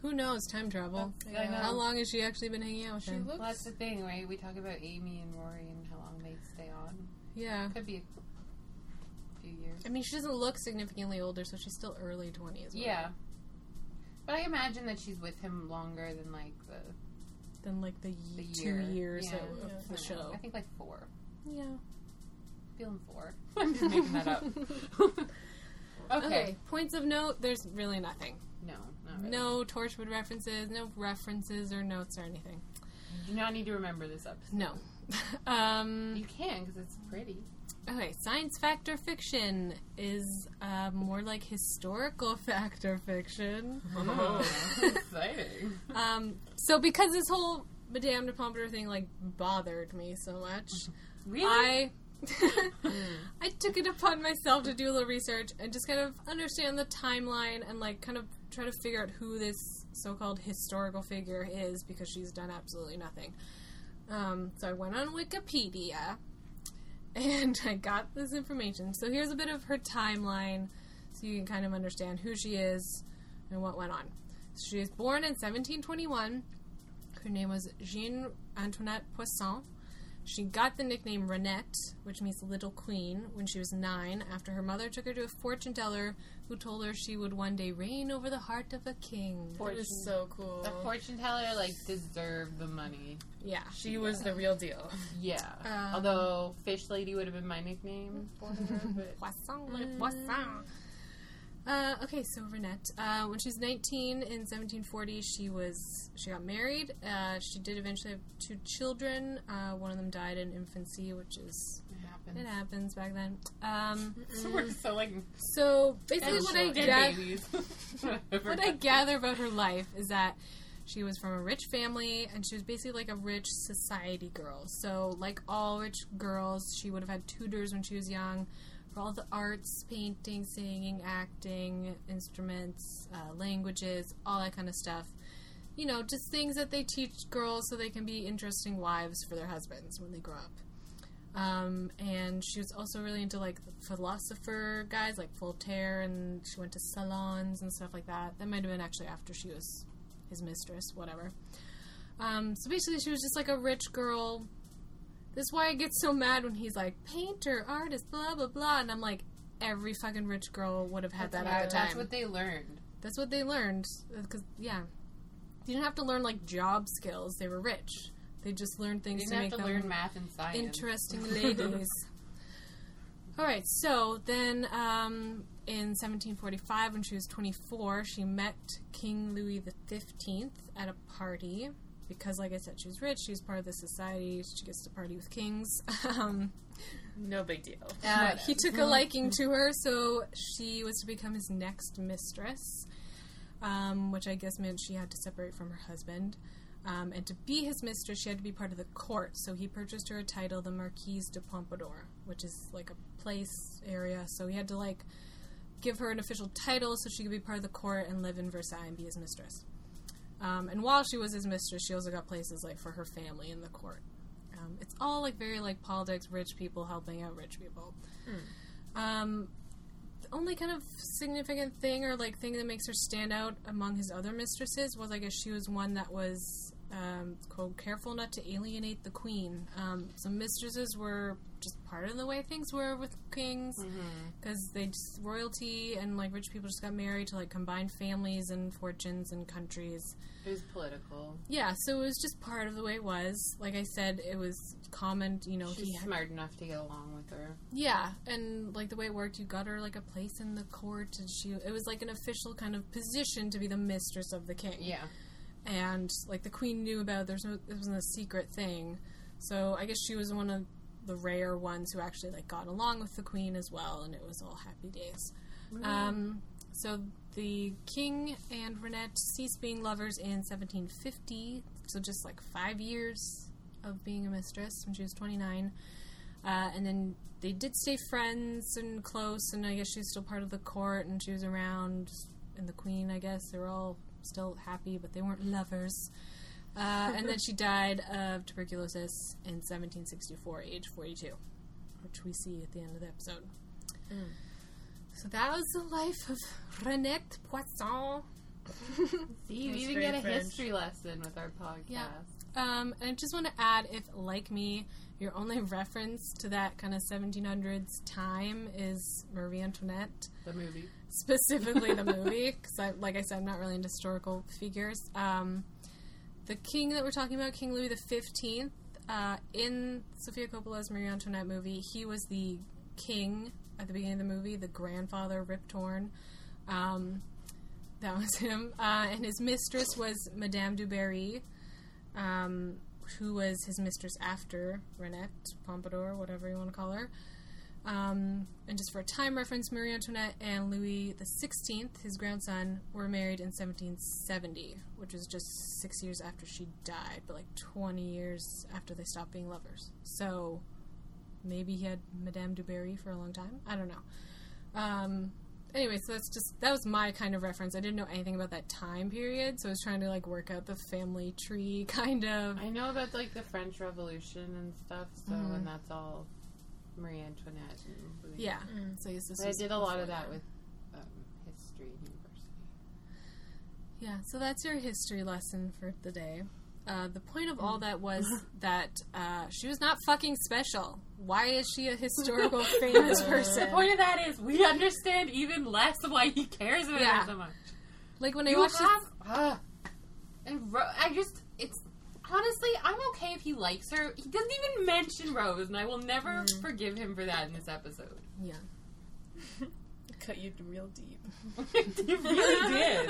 Who knows? Time travel. she? I know. How long has she actually been hanging out with She him? looks Well, that's the thing, right? We talk about Amy and Rory and how long they stay on. Yeah. Could be a few years. I mean, she doesn't look significantly older, so she's still early 20s. Yeah. But I imagine that she's with him longer than like the, Than like the, the year. two years Yeah. of, Yeah. the show. I think like four. Yeah. Feeling four. I'm just making that up. okay. Okay. Points of note. There's really nothing. No, really. No Torchwood references. No references or notes or anything. You do not need to remember this episode. No. um, You can because it's pretty. okay, science fact or fiction is uh, more like historical fact or fiction. Oh, exciting. Um, so because this whole Madame de Pompadour thing like bothered me so much, Really? I I took it upon myself to do a little research and just kind of understand the timeline and like kind of try to figure out who this so-called historical figure is because she's done absolutely nothing. Um, so I went on Wikipedia and I got this information. So here's a bit of her timeline so you can kind of understand who she is and what went on. So she was born in 1721. Her name was Jeanne Antoinette Poisson. She got the nickname Reinette, which means Little Queen, when she was nine, after her mother took her to a fortune teller who told her she would one day reign over the heart of a king. That is so cool. The fortune teller like deserved the money. Yeah. She was the real deal. Yeah. Um, Although fish lady would have been my nickname for her, but Poisson, poisson. Uh, okay, so Reinette. Uh, when she was 19 in 1740, she was she got married. Uh, she did eventually have two children. Uh, one of them died in infancy, which is it happened. it happens back then. Um, So we're so like so basically, what I what I gather about her life is that she was from a rich family and she was basically like a rich society girl. So, like all rich girls, she would have had tutors when she was young for all the arts, painting, singing, acting, instruments, uh, languages, all that kind of stuff. You know, just things that they teach girls so they can be interesting wives for their husbands when they grow up. Um, and she was also really into like philosopher guys like Voltaire, and she went to salons and stuff like that. That might have been actually after she was his mistress, whatever. Um, so basically, she was just like a rich girl This is why I get so mad when he's like painter, artist, blah blah blah, and I'm like, every fucking rich girl would have had that at the time. That's what they learned. That's what they learned. Because yeah, you didn't have to learn like job skills. They were rich. They just learned They things didn't to have make to them learn math and science. interesting ladies. All right, so then um, in 1745, when she was 24, she met King Louis XV at a party. Because, like I said, she was rich, she was part of the society, she gets to party with kings. um, No big deal. uh, he took a liking to her, so she was to become his next mistress, um, which I guess meant she had to separate from her husband. Um, and to be his mistress, she had to be part of the court, so he purchased her a title, the Marquise de Pompadour, which is like a place area. So he had to like give her an official title so she could be part of the court and live in Versailles and be his mistress. Um, and while she was his mistress, she also got places like for her family in the court. Um, it's all like very like politics, rich people helping out rich people. Um, the only kind of significant thing or like thing that makes her stand out among his other mistresses was I guess she was one that was um, quote careful not to alienate the queen. Um, some mistresses were just part of the way things were with kings because they just royalty and like rich people just got married to like combine families and fortunes and countries. It was political. Yeah, so it was just part of the way it was. Like I said, it was common. You know, She's he had smart enough to get along with her. yeah, and like the way it worked, you got her like a place in the court, and she it was like an official kind of position to be the mistress of the king. Yeah. And like the queen knew about it. There's no it wasn't a secret thing, so I guess she was one of the rare ones who actually like got along with the queen as well, and it was all happy days. Um, so the king and Reinette ceased being lovers in 1750, so just like five years of being a mistress when she was 29. Uh, and then they did stay friends and close, and I guess she was still part of the court, and she was around, and the queen, I guess, they were all still happy, but they weren't lovers. Uh, and then she died of tuberculosis in 1764, age 42, which we see at the end of the episode. So that was the life of Reinette Poisson. See, you That's even get a French. history lesson with our podcast. Yeah. Um, and I just want to add if, like me, your only reference to that kind of 1700s time is Marie Antoinette, The movie. Specifically the movie, because, I, like I said, I'm not really into historical figures. Um, the king that we're talking about, King Louis XV, uh, in Sofia Coppola's Marie Antoinette movie, he was the king at the beginning of the movie, the grandfather, Rip Torn. Um, that was him. Uh, and his mistress was Madame du Barry, um, who was his mistress after Reinette Pompadour, whatever you want to call her. Um, and just for a time reference, Marie Antoinette and Louis XVI, his grandson, were married in 1770, which was just six years after she died, but like 20 years after they stopped being lovers. So maybe he had Madame du Barry for a long time. I don't know. Um, anyway, so that's just that was my kind of reference. I didn't know anything about that time period, so I was trying to like work out the family tree, kind of. I know about like the French Revolution and stuff, so and that's all Marie Antoinette. And Louis. Yeah. So yes, this I did a lot of before that with um, history at university. Yeah, so that's your history lesson for the day. Uh, the point of all that was that uh, she was not fucking special. Why is she a historical famous person? The point of that is we understand even less why he cares about Yeah. her so much. Like when I You watched have, ah. and Ro- I just it's honestly I'm okay if he likes her. He doesn't even mention Rose, and I will never Mm. forgive him for that in this episode. yeah, Cut you real deep. you really did.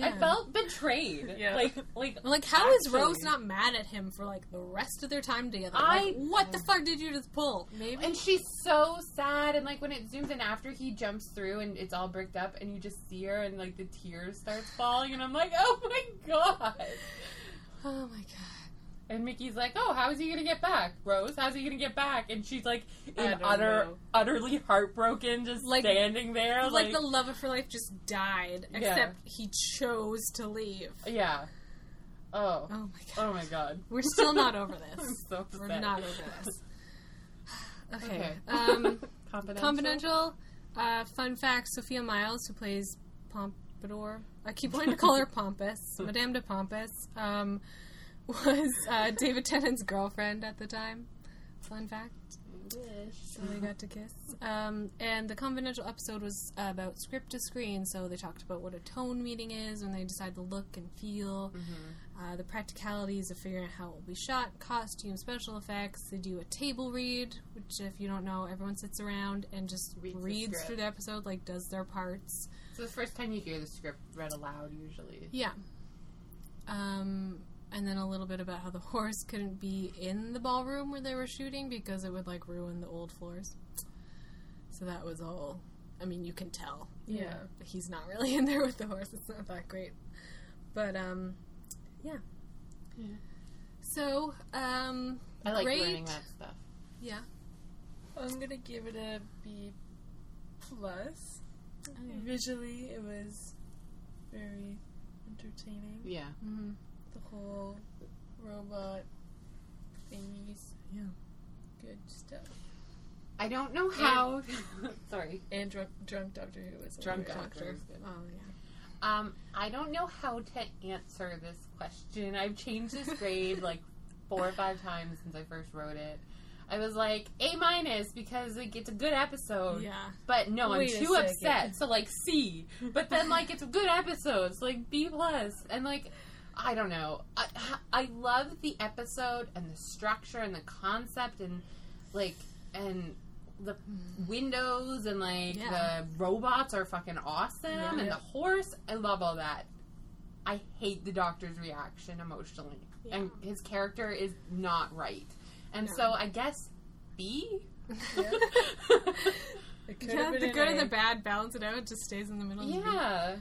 I felt betrayed. Yeah. Like like like how is Rose not mad at him for like the rest of their time together? I- like, what the fuck did you just pull? Maybe And she's so sad, and like when it zooms in after he jumps through and it's all bricked up, and you just see her, and like the tears starts falling, and I'm like, oh my god. Oh my god. And Mickey's like, oh, how's he gonna get back, Rose? How's he gonna get back? And she's like, I in utter, know. utterly heartbroken, just Like- standing there, Like, like, the love of her life just died, Yeah. except he chose to leave. yeah. Oh, Oh my god. oh my god. We're still not over I'm this. so We're not over this. Okay. Okay. Um, Confidential. confidential. Uh, fun fact: Sophia Myles, who plays Pompadour, I keep wanting to call her Pompous, Madame de Pompous, um, was uh, David Tennant's girlfriend at the time. Fun fact. So they got to kiss. Um, and the confidential episode was about script to screen, so they talked about what a tone meeting is when they decide the look and feel, uh, the practicalities of figuring out how it will be shot, costume, special effects. They do a table read, which, if you don't know, everyone sits around and just Reads reads script. through the episode, like does their parts. So the first time you hear the script read aloud, usually. Yeah. Um, and then a little bit about how the horse couldn't be in the ballroom where they were shooting because it would like ruin the old floors. So that was all. I mean, you can tell. Yeah. that he's not really in there with the horse. It's not that great. But um, yeah. Yeah. So um, I like great. learning that stuff. Yeah. I'm gonna give it a B plus. Okay. Visually, it was very entertaining. Yeah. hmm The whole robot thingies, Yeah. good stuff. I don't know how. Sorry. And drunk, drunk Doctor Who was Drunk hilarious. Doctor. was good. Oh yeah. Um, I don't know how to answer this question. I've changed this grade like four or five times since I first wrote it. I was like A minus because like it's a good episode. Yeah. But no, Wait I'm too upset. So like C. But then like it's a good episode. So like B plus. And like I don't know. I I love the episode and the structure and the concept and like and the mm. windows and like Yeah. the robots are fucking awesome and the horse. I love all that. I hate the doctor's reaction emotionally. And his character is not right. And No. so I guess B. It Yeah, the an good and the bad balance it out. It just stays in the middle. Yeah.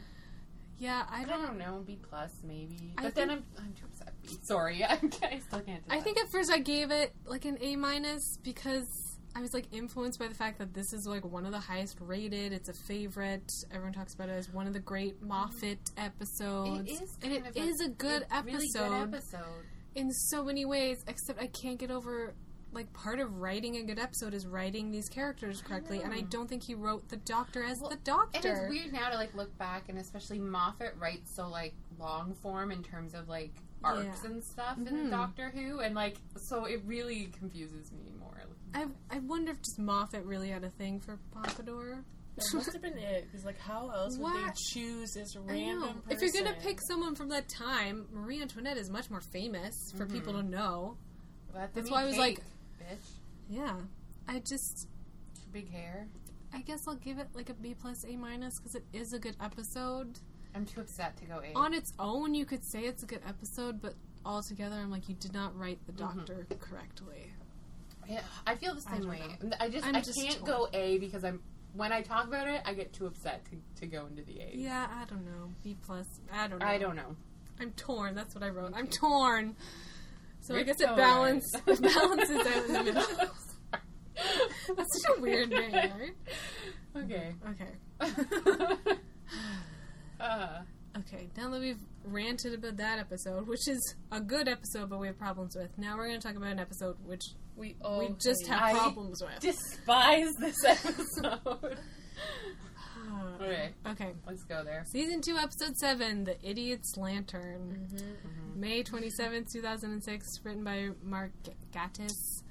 Yeah, I I don't. don't know, B plus maybe. I But then I'm I'm too upset. B. Sorry, I'm, I still can't. I decide. think at first I gave it like an A minus because I was like influenced by the fact that this is like one of the highest rated. It's a favorite. Everyone talks about it as one of the great mm-hmm. Moffat episodes. it is, and kind it of is a good a really good episode. In so many ways. Except I can't get over like part of writing a good episode is writing these characters correctly, and I don't think he wrote the Doctor as Well, the And it's weird now to like look back, and especially Moffat writes so like long form in terms of like arcs Yeah. and stuff Mhm. in Doctor Who, and like so it really confuses me more. I I wonder if just Moffat really had a thing for Pompadour. That must have been it. Because, like, how else would they choose this random person? If you're gonna pick someone from that time, Marie Antoinette is much more famous for mm-hmm. people to know. But That's why I was cake, like- bitch, Yeah, I just big hair. I guess I'll give it like a B plus A minus because it is a good episode. I'm too upset to go A. On its own, you could say it's a good episode, but altogether, I'm like you did not write the mm-hmm. Doctor correctly. Yeah, I feel the same don't way. know. I just I'm I just can't torn. go A because I'm when I talk about it, I get too upset to, to go into the A. Yeah, I don't know. B plus. I don't know. I don't know. I'm torn. That's what I wrote. I'm torn. So I guess it balance balances out in the middle. That's such a weird name, right? okay. Okay. uh, Okay, now that we've ranted about that episode, which is a good episode, but we have problems with, now we're going to talk about an episode which we all we just hate- have I problems with. despise this episode. okay, okay, let's go there. season two, episode seven, "The Idiot's Lantern," May twenty seventh, two thousand and six, written by Mark Gatiss,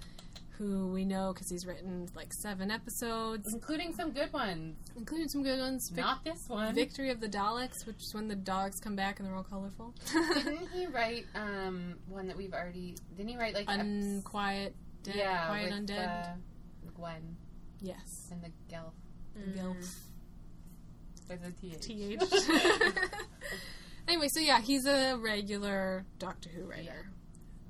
who we know because he's written like seven episodes, Including some good ones. including some good ones. Vic- Not this one. Victory of the Daleks, which is when the dogs come back and they're all colorful. didn't he write um one that we've already? Didn't he write like eps- Unquiet, dead, yeah, quiet with undead. The Gwen Yes. and the Gelf. Gilf. With a th. TH. anyway, so yeah, he's a regular Doctor Who writer. Yeah.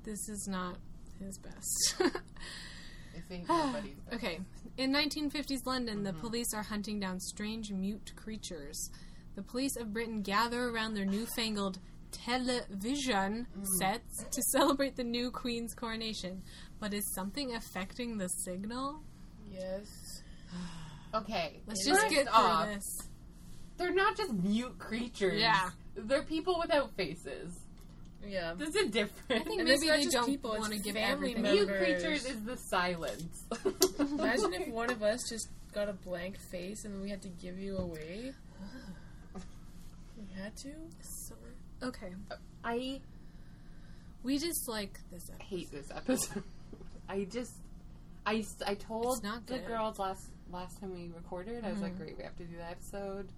This is not his best. This ain't nobody's. okay. In 1950s London, the mm-hmm. police are hunting down strange mute creatures. The police of Britain gather around their newfangled television mm-hmm. sets to celebrate the new Queen's coronation. But is something affecting the signal? Yes. Okay, Let's just get through off, this. They're not just mute creatures. Yeah. They're people without faces. Yeah. There's a difference. I think And maybe not they just don't people, want to give family everything. members. mute creatures is the silence. Imagine if one of us just got a blank face and we had to give you away. We had to? So, okay. I We just like this episode. hate this episode. I just I I told It's not the girls last last time we recorded. I was like, Mhm. great, we have to do that episode.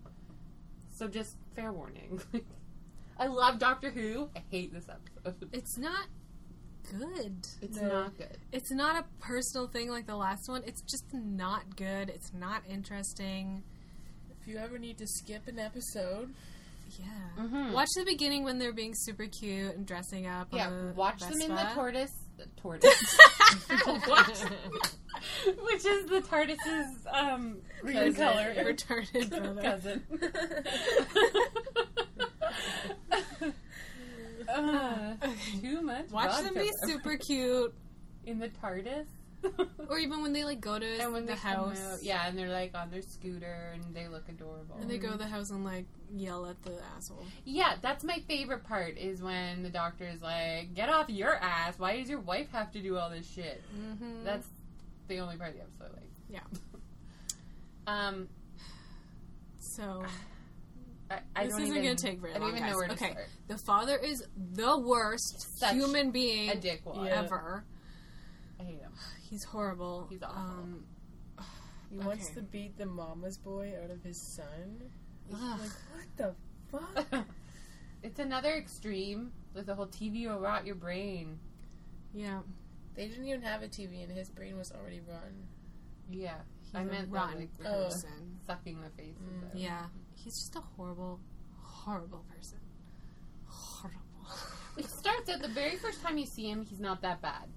So just fair warning. I love Doctor Who. I hate this episode. It's not good. It's No. not good. It's not a personal thing like the last one. It's just not good. It's not interesting. If you ever need to skip an episode, Yeah. Mhm. Watch the beginning when they're being super cute and dressing up. on Yeah, the watch them in the Vespa. tortoise. The tortoise. watch, which is the tortoise's um, green Cousin. color. Retarded brother. cousin. uh, too much. Watch them be super cute. in the TARDIS. Or even when they like go to and when the they come house. out, yeah, and they're like on their scooter and they look adorable. And they go to the house and like yell at the asshole. Yeah, that's my favorite part is when the doctor is like, "Get off your ass! Why does your wife have to do all this shit?" Mm-hmm. That's the only part of the episode I like. Yeah. Um, so I, I this don't isn't even, gonna take very I don't long. even guys. know where to okay, start. the father is the worst Such human being A dickwad. Yeah. ever. I hate him. He's horrible. He's awful. Um, he wants to beat the mama's boy out of his son. Like, what the fuck? it's another extreme with the whole TV will rot your brain. yeah. they didn't even have a TV, and his brain was already run. Yeah, He's I a meant that, rotten like, with Oh. person. sucking the faces out. Yeah. He's just a horrible, horrible person. Horrible. It starts out the very first time you see him, he's not that bad.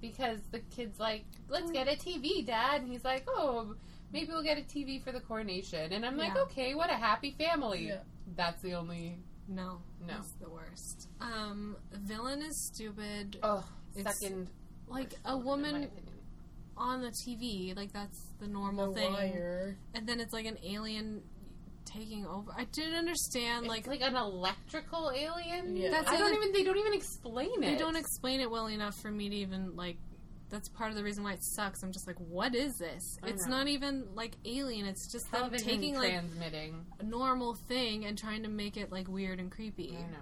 Because the kid's like, let's get a TV, Dad. And he's like, oh, maybe we'll get a TV for the coronation. And I'm like, Yeah. okay, what a happy family. Yeah. That's the only. no. No. That's the worst. Um, villain is stupid. Oh, It's second. like a villain, in my woman on the TV, like that's the normal the thing. wire. And then it's like an alien taking over. I didn't understand. It's Like, like, an electrical alien. Yeah. That's I don't other- even. They don't even explain it. they don't explain it well enough for me to even like. That's part of the reason why it sucks. I'm just like, what is this? I It's know. not even like alien. It's just them Television taking like transmitting. a normal thing and trying to make it like weird and creepy. I know.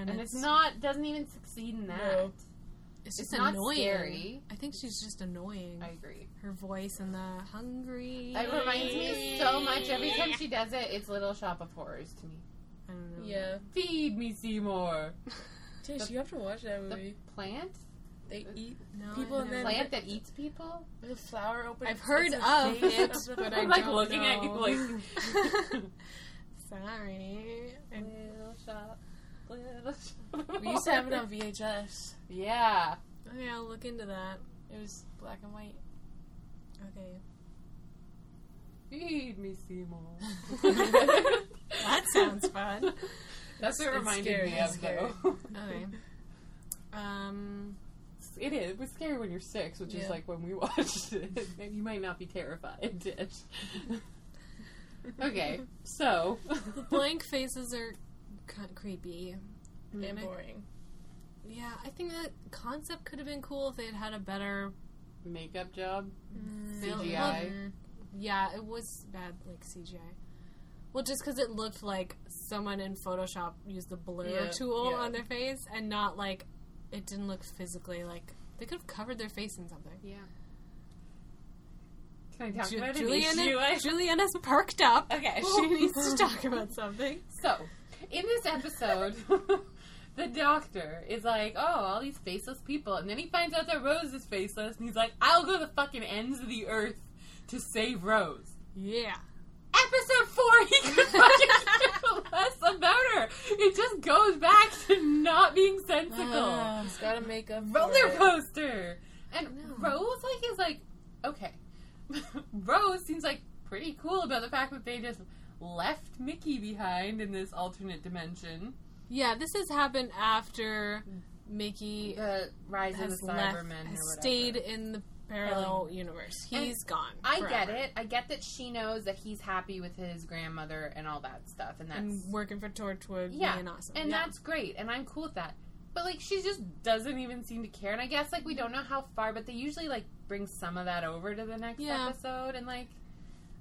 And, And it's, it's not. Doesn't even succeed in that. No. It's it's just not annoying. scary. I think she's just annoying. I agree. Her voice and the hungry. It reminds me so much. Every time she does it, it's Little Shop of Horrors to me. I don't know. Yeah. Feed me, Seymour. Tish, The- you have to watch that The movie. plant? They eat No, People I and then- Plant that eats people? the flower open. I've heard it's a of it, but I I'm like don't looking at you know. like. Sorry. Little shop, little shop. we used to have it on VHS. Yeah. Oh, okay, I'll look into that. It was black and white. Okay. Feed me, Seymour. That sounds fun. That's what it reminded me it's of, scary. though. Okay. Um. It is. It was scary when you're six, which is like when we watched it. You might not be terrified, okay, so blank faces are kind of creepy. And I- boring. Yeah, I think that concept could have been cool if they had had a better. Makeup job, mm. Feel- CGI. well, yeah, it was bad, like CGI. Well, just because it looked like someone in Photoshop used the blur Yeah, tool yeah. on their face, and not like it didn't look physically like they could have covered their face in something. Yeah. Can I talk Ju- about an Juliana, issue? Juliana's perked up. Okay. she needs to talk about something. So, in this episode, the doctor is like, "Oh, all these faceless people," and then he finds out that Rose is faceless, and he's like, "I'll go to the fucking ends of the earth to save Rose." Yeah. Episode four, he could fucking care less about her. It just goes back to not being sensical. Ah, it's gotta make a roller it. coaster. And. Rose like is like okay. Rose seems like pretty cool about the fact that they just left Mickey behind in this alternate dimension. Yeah, this has happened after Mickey The rise of has the left, Cybermen has stayed in the parallel um, universe. And He's gone. I get it. I get that she knows that he's happy with his grandmother and all that stuff, and that's And working for Torchwood, yeah, being awesome. and yeah. that's great, and I'm cool with that. But like, she just doesn't even seem to care, and I guess like we don't know how far, but they usually like bring some of that over to the next Yeah. episode, and like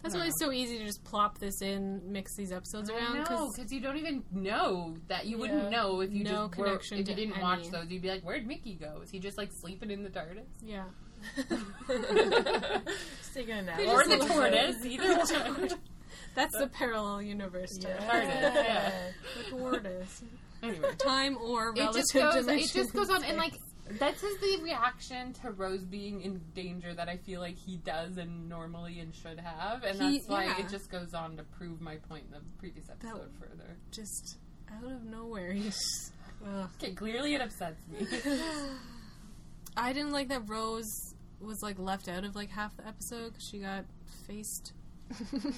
that's why it's so easy to just plop this in, mix these episodes around. I know Because because you don't even know that you Yeah. wouldn't know if you No just were, connection if you to didn't any. watch those. You'd be like, "Where'd Mickey go? Is he just like sleeping in the TARDIS?" yeah, Just taking a nap. or the just- tortoise, either one. That's the parallel universe term. Tortoise, yeah. The tortoise. Anyway. Time or it relative just goes. It dimension. just goes on, and like that's just the reaction to Rose being in danger that I feel like he does and normally and should have, and He- that's why yeah. it just goes on to prove my point in the previous episode that further. just out of nowhere. He's. Okay, clearly it upsets me. I didn't like that Rose was like left out of like half the episode because she got faced.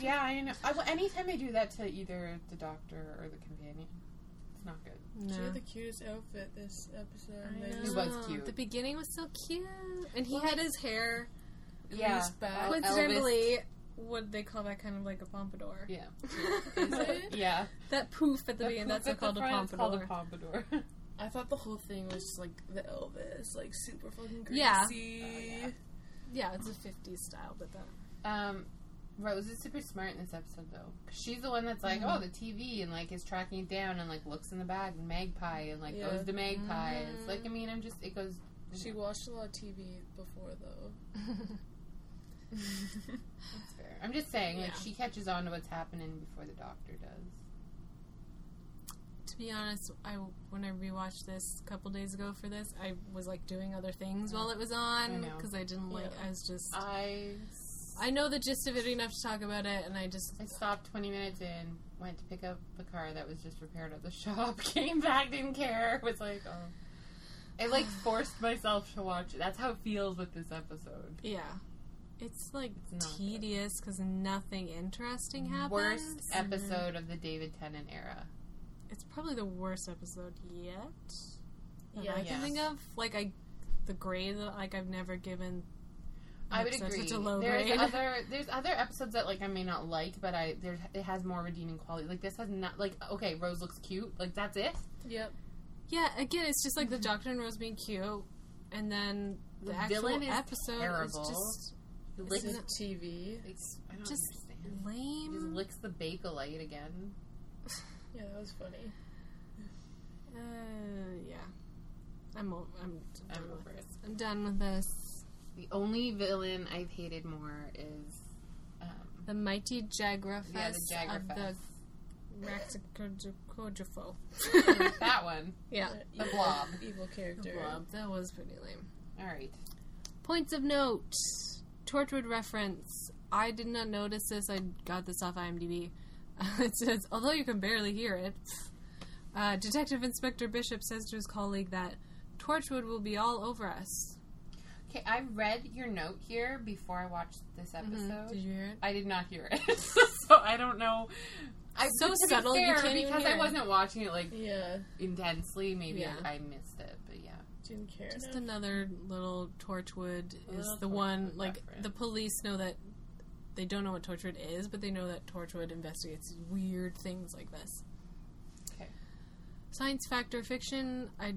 yeah, I know. I, well, anytime they do that to either the doctor or the companion, it's not good. No. She had the cutest outfit this episode. I know. He was cute. The beginning was so cute, and he Well, had his hair. Yeah, Loose back. El- Coincidentally, what they call that kind of like a pompadour. Yeah, Is it? yeah. That poof at the the beginning. That's at called the a front is called pompadour. a pompadour. I thought the whole thing was just like the Elvis, like super fucking greasy. Yeah. Oh, yeah, it's a '50s style, but that. Um, Rose is super smart in this episode though, 'Cause she's the one that's like, Mm-hmm. oh, the TV, and like is tracking it down, and like looks in the bag, and Magpie, and like Yeah. goes to Magpie. It's Mm-hmm. like, I mean, I'm just, it goes. She watched a lot of TV before though. That's fair. I'm just saying, like, she catches on to what's happening before the doctor does. To be honest, I when I rewatched this a couple days ago for this, I was like doing other things while it was on because I didn't like. Yeah. I was just. I, I know the gist of it enough to talk about it, and I just. I stopped 20 minutes in, went to pick up the car that was just repaired at the shop, came back, didn't care, was like, oh. I like forced myself to watch it. That's how it feels with this episode. Yeah. It's like It's tedious because nothing interesting happens. Worst mm-hmm. episode of the David Tennant era. It's probably the worst episode yet that Yeah. I can Yes. think of. Like I, the grade that like I've never given. An I would agree. Such a low there's grade. other there's other episodes that like I may not like, but I there it has more redeeming quality. Like this has not like okay, Rose looks cute. Like that's it. Yep. yeah, again, it's just like the Doctor and Rose being cute, and then the, The actual villain is episode terrible. is just He It's licks, the TV. it's, I don't just understand. He just lame. licks the bakelite again. Yeah, that was funny. Uh, yeah, I'm o- I'm I'm with over it. this. I'm done with this. The only villain I've hated more is um, The mighty Jagrafess yeah, the of the Jagrafess. That one, yeah, the blob. Evil character. blob. That was pretty lame. All right. Points of note: Torchwood reference. I did not notice this. I got this off IMDb. it says, although you can barely hear it, uh, Detective Inspector Bishop says to his colleague that Torchwood will be all over us. Okay, I read your note here before I watched this episode. Mm-hmm. Did you hear it? I did not hear it, so I don't know. I, So subtle, you fair, can't even because hear I wasn't watching it like Yeah. intensely. Maybe Yeah. I, I missed it, but yeah. Didn't care. Just enough. another little Torchwood is little the one like reference. the police know that they don't know what Torchwood is, but they know that Torchwood investigates weird things like this. Okay. Science fact or fiction, I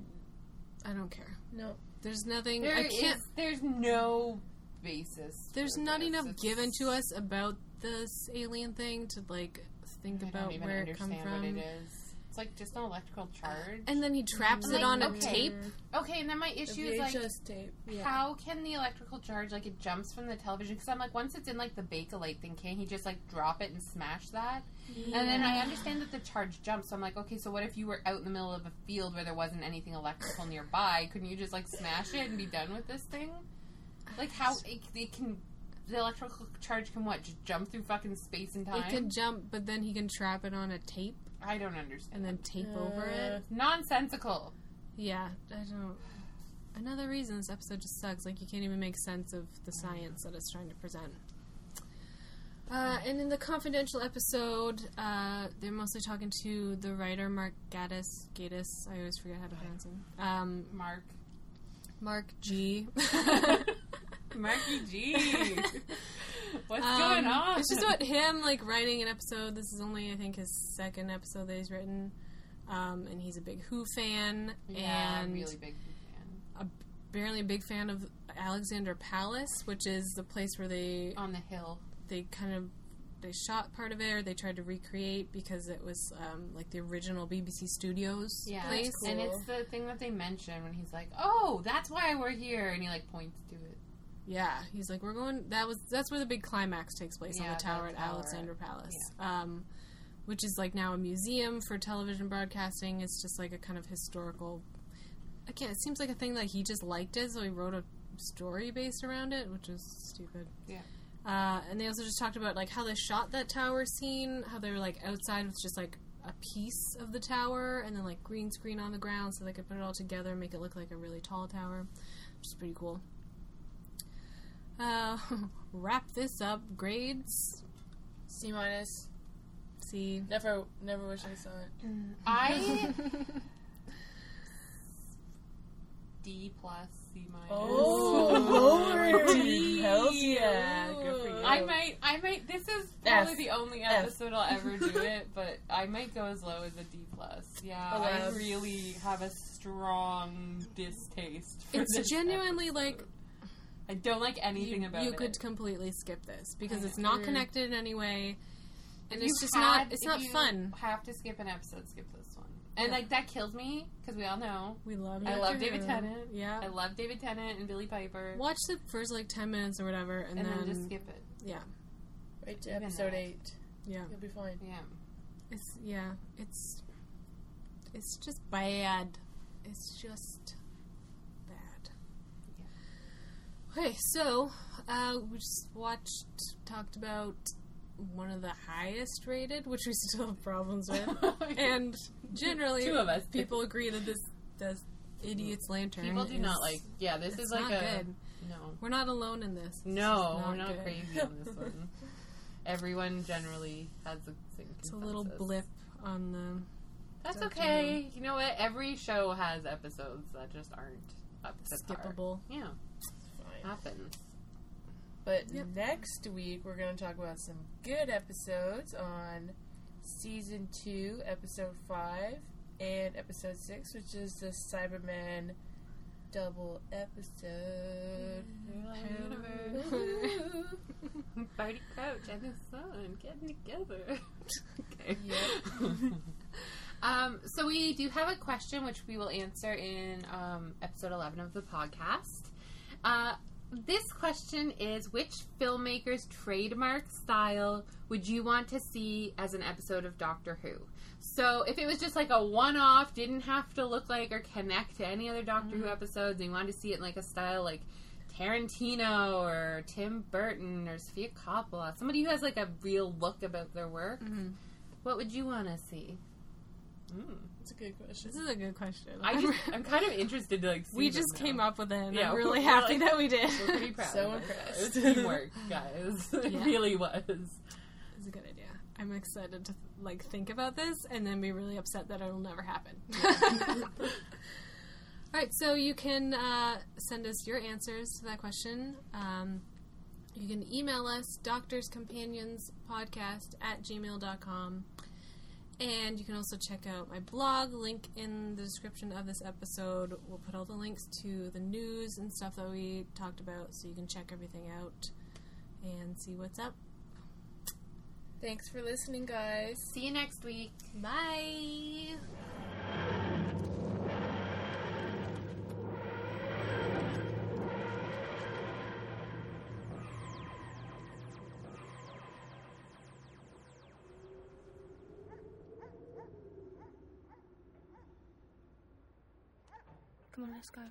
I don't care. No. There's nothing There I can't is- there's no basis. there's not this. enough It's- given to us about this alien thing to like think about where it comes from. what it is. It's like just an electrical charge. And then he traps Like, it on a tape. okay, and then my The issue is like, tape. how can the electrical charge like it jumps from the television? Because I'm like, once it's in like the Bakelite thing, can't he just like drop it and smash that? And then I understand that the charge jumps. So I'm like, okay, so what if you were out in the middle of a field where there wasn't anything electrical nearby? Couldn't you just like smash it and be done with this thing? Like how it, it can. The electrical charge can what? Just jump through fucking space and time? It can jump, but then he can trap it on a tape I don't understand. and then tape over it. Nonsensical. Yeah, I don't. Another reason this episode just sucks. Like you can't even make sense of the science that it's trying to present. Uh, and in the confidential episode, uh, they're mostly talking to the writer Mark Gaddis. Gaddis, I always forget how to pronounce him. Um, Mark. Mark G. Marky G. What's Um, going on? It's just about him like writing an episode. This is only I think his second episode that he's written, um, and he's a big Who fan yeah, and really big fan. apparently a big fan of Alexandra Palace, which is the place where they On the hill. they kind of they shot part of it or they tried to recreate because it was um, like the original BBC Studios Yeah, place. and it's the thing that they mention when he's like, "Oh, that's why we're here," and he like points to it. Yeah, he's like, we're going. That was that's where the big climax takes place Yeah, on the tower at tower. Alexandra Palace, um, which is like now a museum for television broadcasting. It's just like a kind of historical. Again, it seems like a thing that he just liked it, so he wrote a story based around it, which is stupid. Yeah. Uh, and they also just talked about like how they shot that tower scene, how they were like outside with just like a piece of the tower, and then like green screen on the ground, so they could put it all together and make it look like a really tall tower, which is pretty cool. Uh, wrap this up. Grades. C minus. C. Never, never wish I saw it. I D plus C minus. Oh, Hell yeah! Good for you. I might, I might. This is probably F. the only episode I'll ever do it, but I might go as low as a D plus. Yeah, I really have a strong distaste. For It's this genuinely episode. like I don't like anything you, about you it. You could completely skip this because it's not mm. connected in any way, and If it's just had- not. It's if not you fun. Have to skip an episode. Skip this one, and Yeah. like that kills me because we all know We love. I love David Who. Tennant. Yeah. I love David Tennant and Billie Piper, Watch the first like ten minutes or whatever, and, and then, then just skip it. yeah, Right to Even episode that. eight. yeah. You'll be fine. Yeah. It's yeah. It's it's just bad. It's just bad. Okay, so uh, we just watched, talked about one of the highest rated, which we still have problems with, and generally, Two of us people agree that this this idiot's lantern. People do is- not like. Yeah, this is like not a good. no. We're not alone in this. It's No, just we're not not good. crazy on this one. Everyone generally has the same. It's a little blip on the. That's okay. You know what? Every show has episodes that just aren't up to par. Skippable. Yeah, Fine. Happens. But Yep. next week we're going to talk about some good episodes on season two, episode five, and episode six, which is the Cyberman double episode. Barty Crouch and his son getting together. okay. Yep. um, so we do have a question which we will answer in um, episode 11 of the podcast. Uh, this question is which filmmaker's trademark style would you want to see as an episode of Doctor Who? So if it was just like a one-off, didn't have to look like or connect to any other Doctor Who episodes, and you wanted to see it in like a style like Tarantino or Tim Burton or Sofia Coppola, somebody who has like a real look about their work, Mhm. what would you want to see? Mm. That's a good question. This is a good question. I just, I'm kind of interested to like. See we them just now. came up with it. And Yeah, I'm really happy like- that we did. We're pretty proud. So of it. impressed. It was teamwork, guys. it Yeah. really was. It's a good idea. I'm excited to like think about this and then be really upset that it'll never happen. All right, so you can uh, send us your answers to that question. Um, you can email us doctorscompanionspodcast at gmail.com. And you can also check out my blog, link in the description of this episode. We'll put all the links to the news and stuff that we talked about so you can check everything out and see what's up. Thanks for listening, guys. See you next week. Bye. Come on, let's go.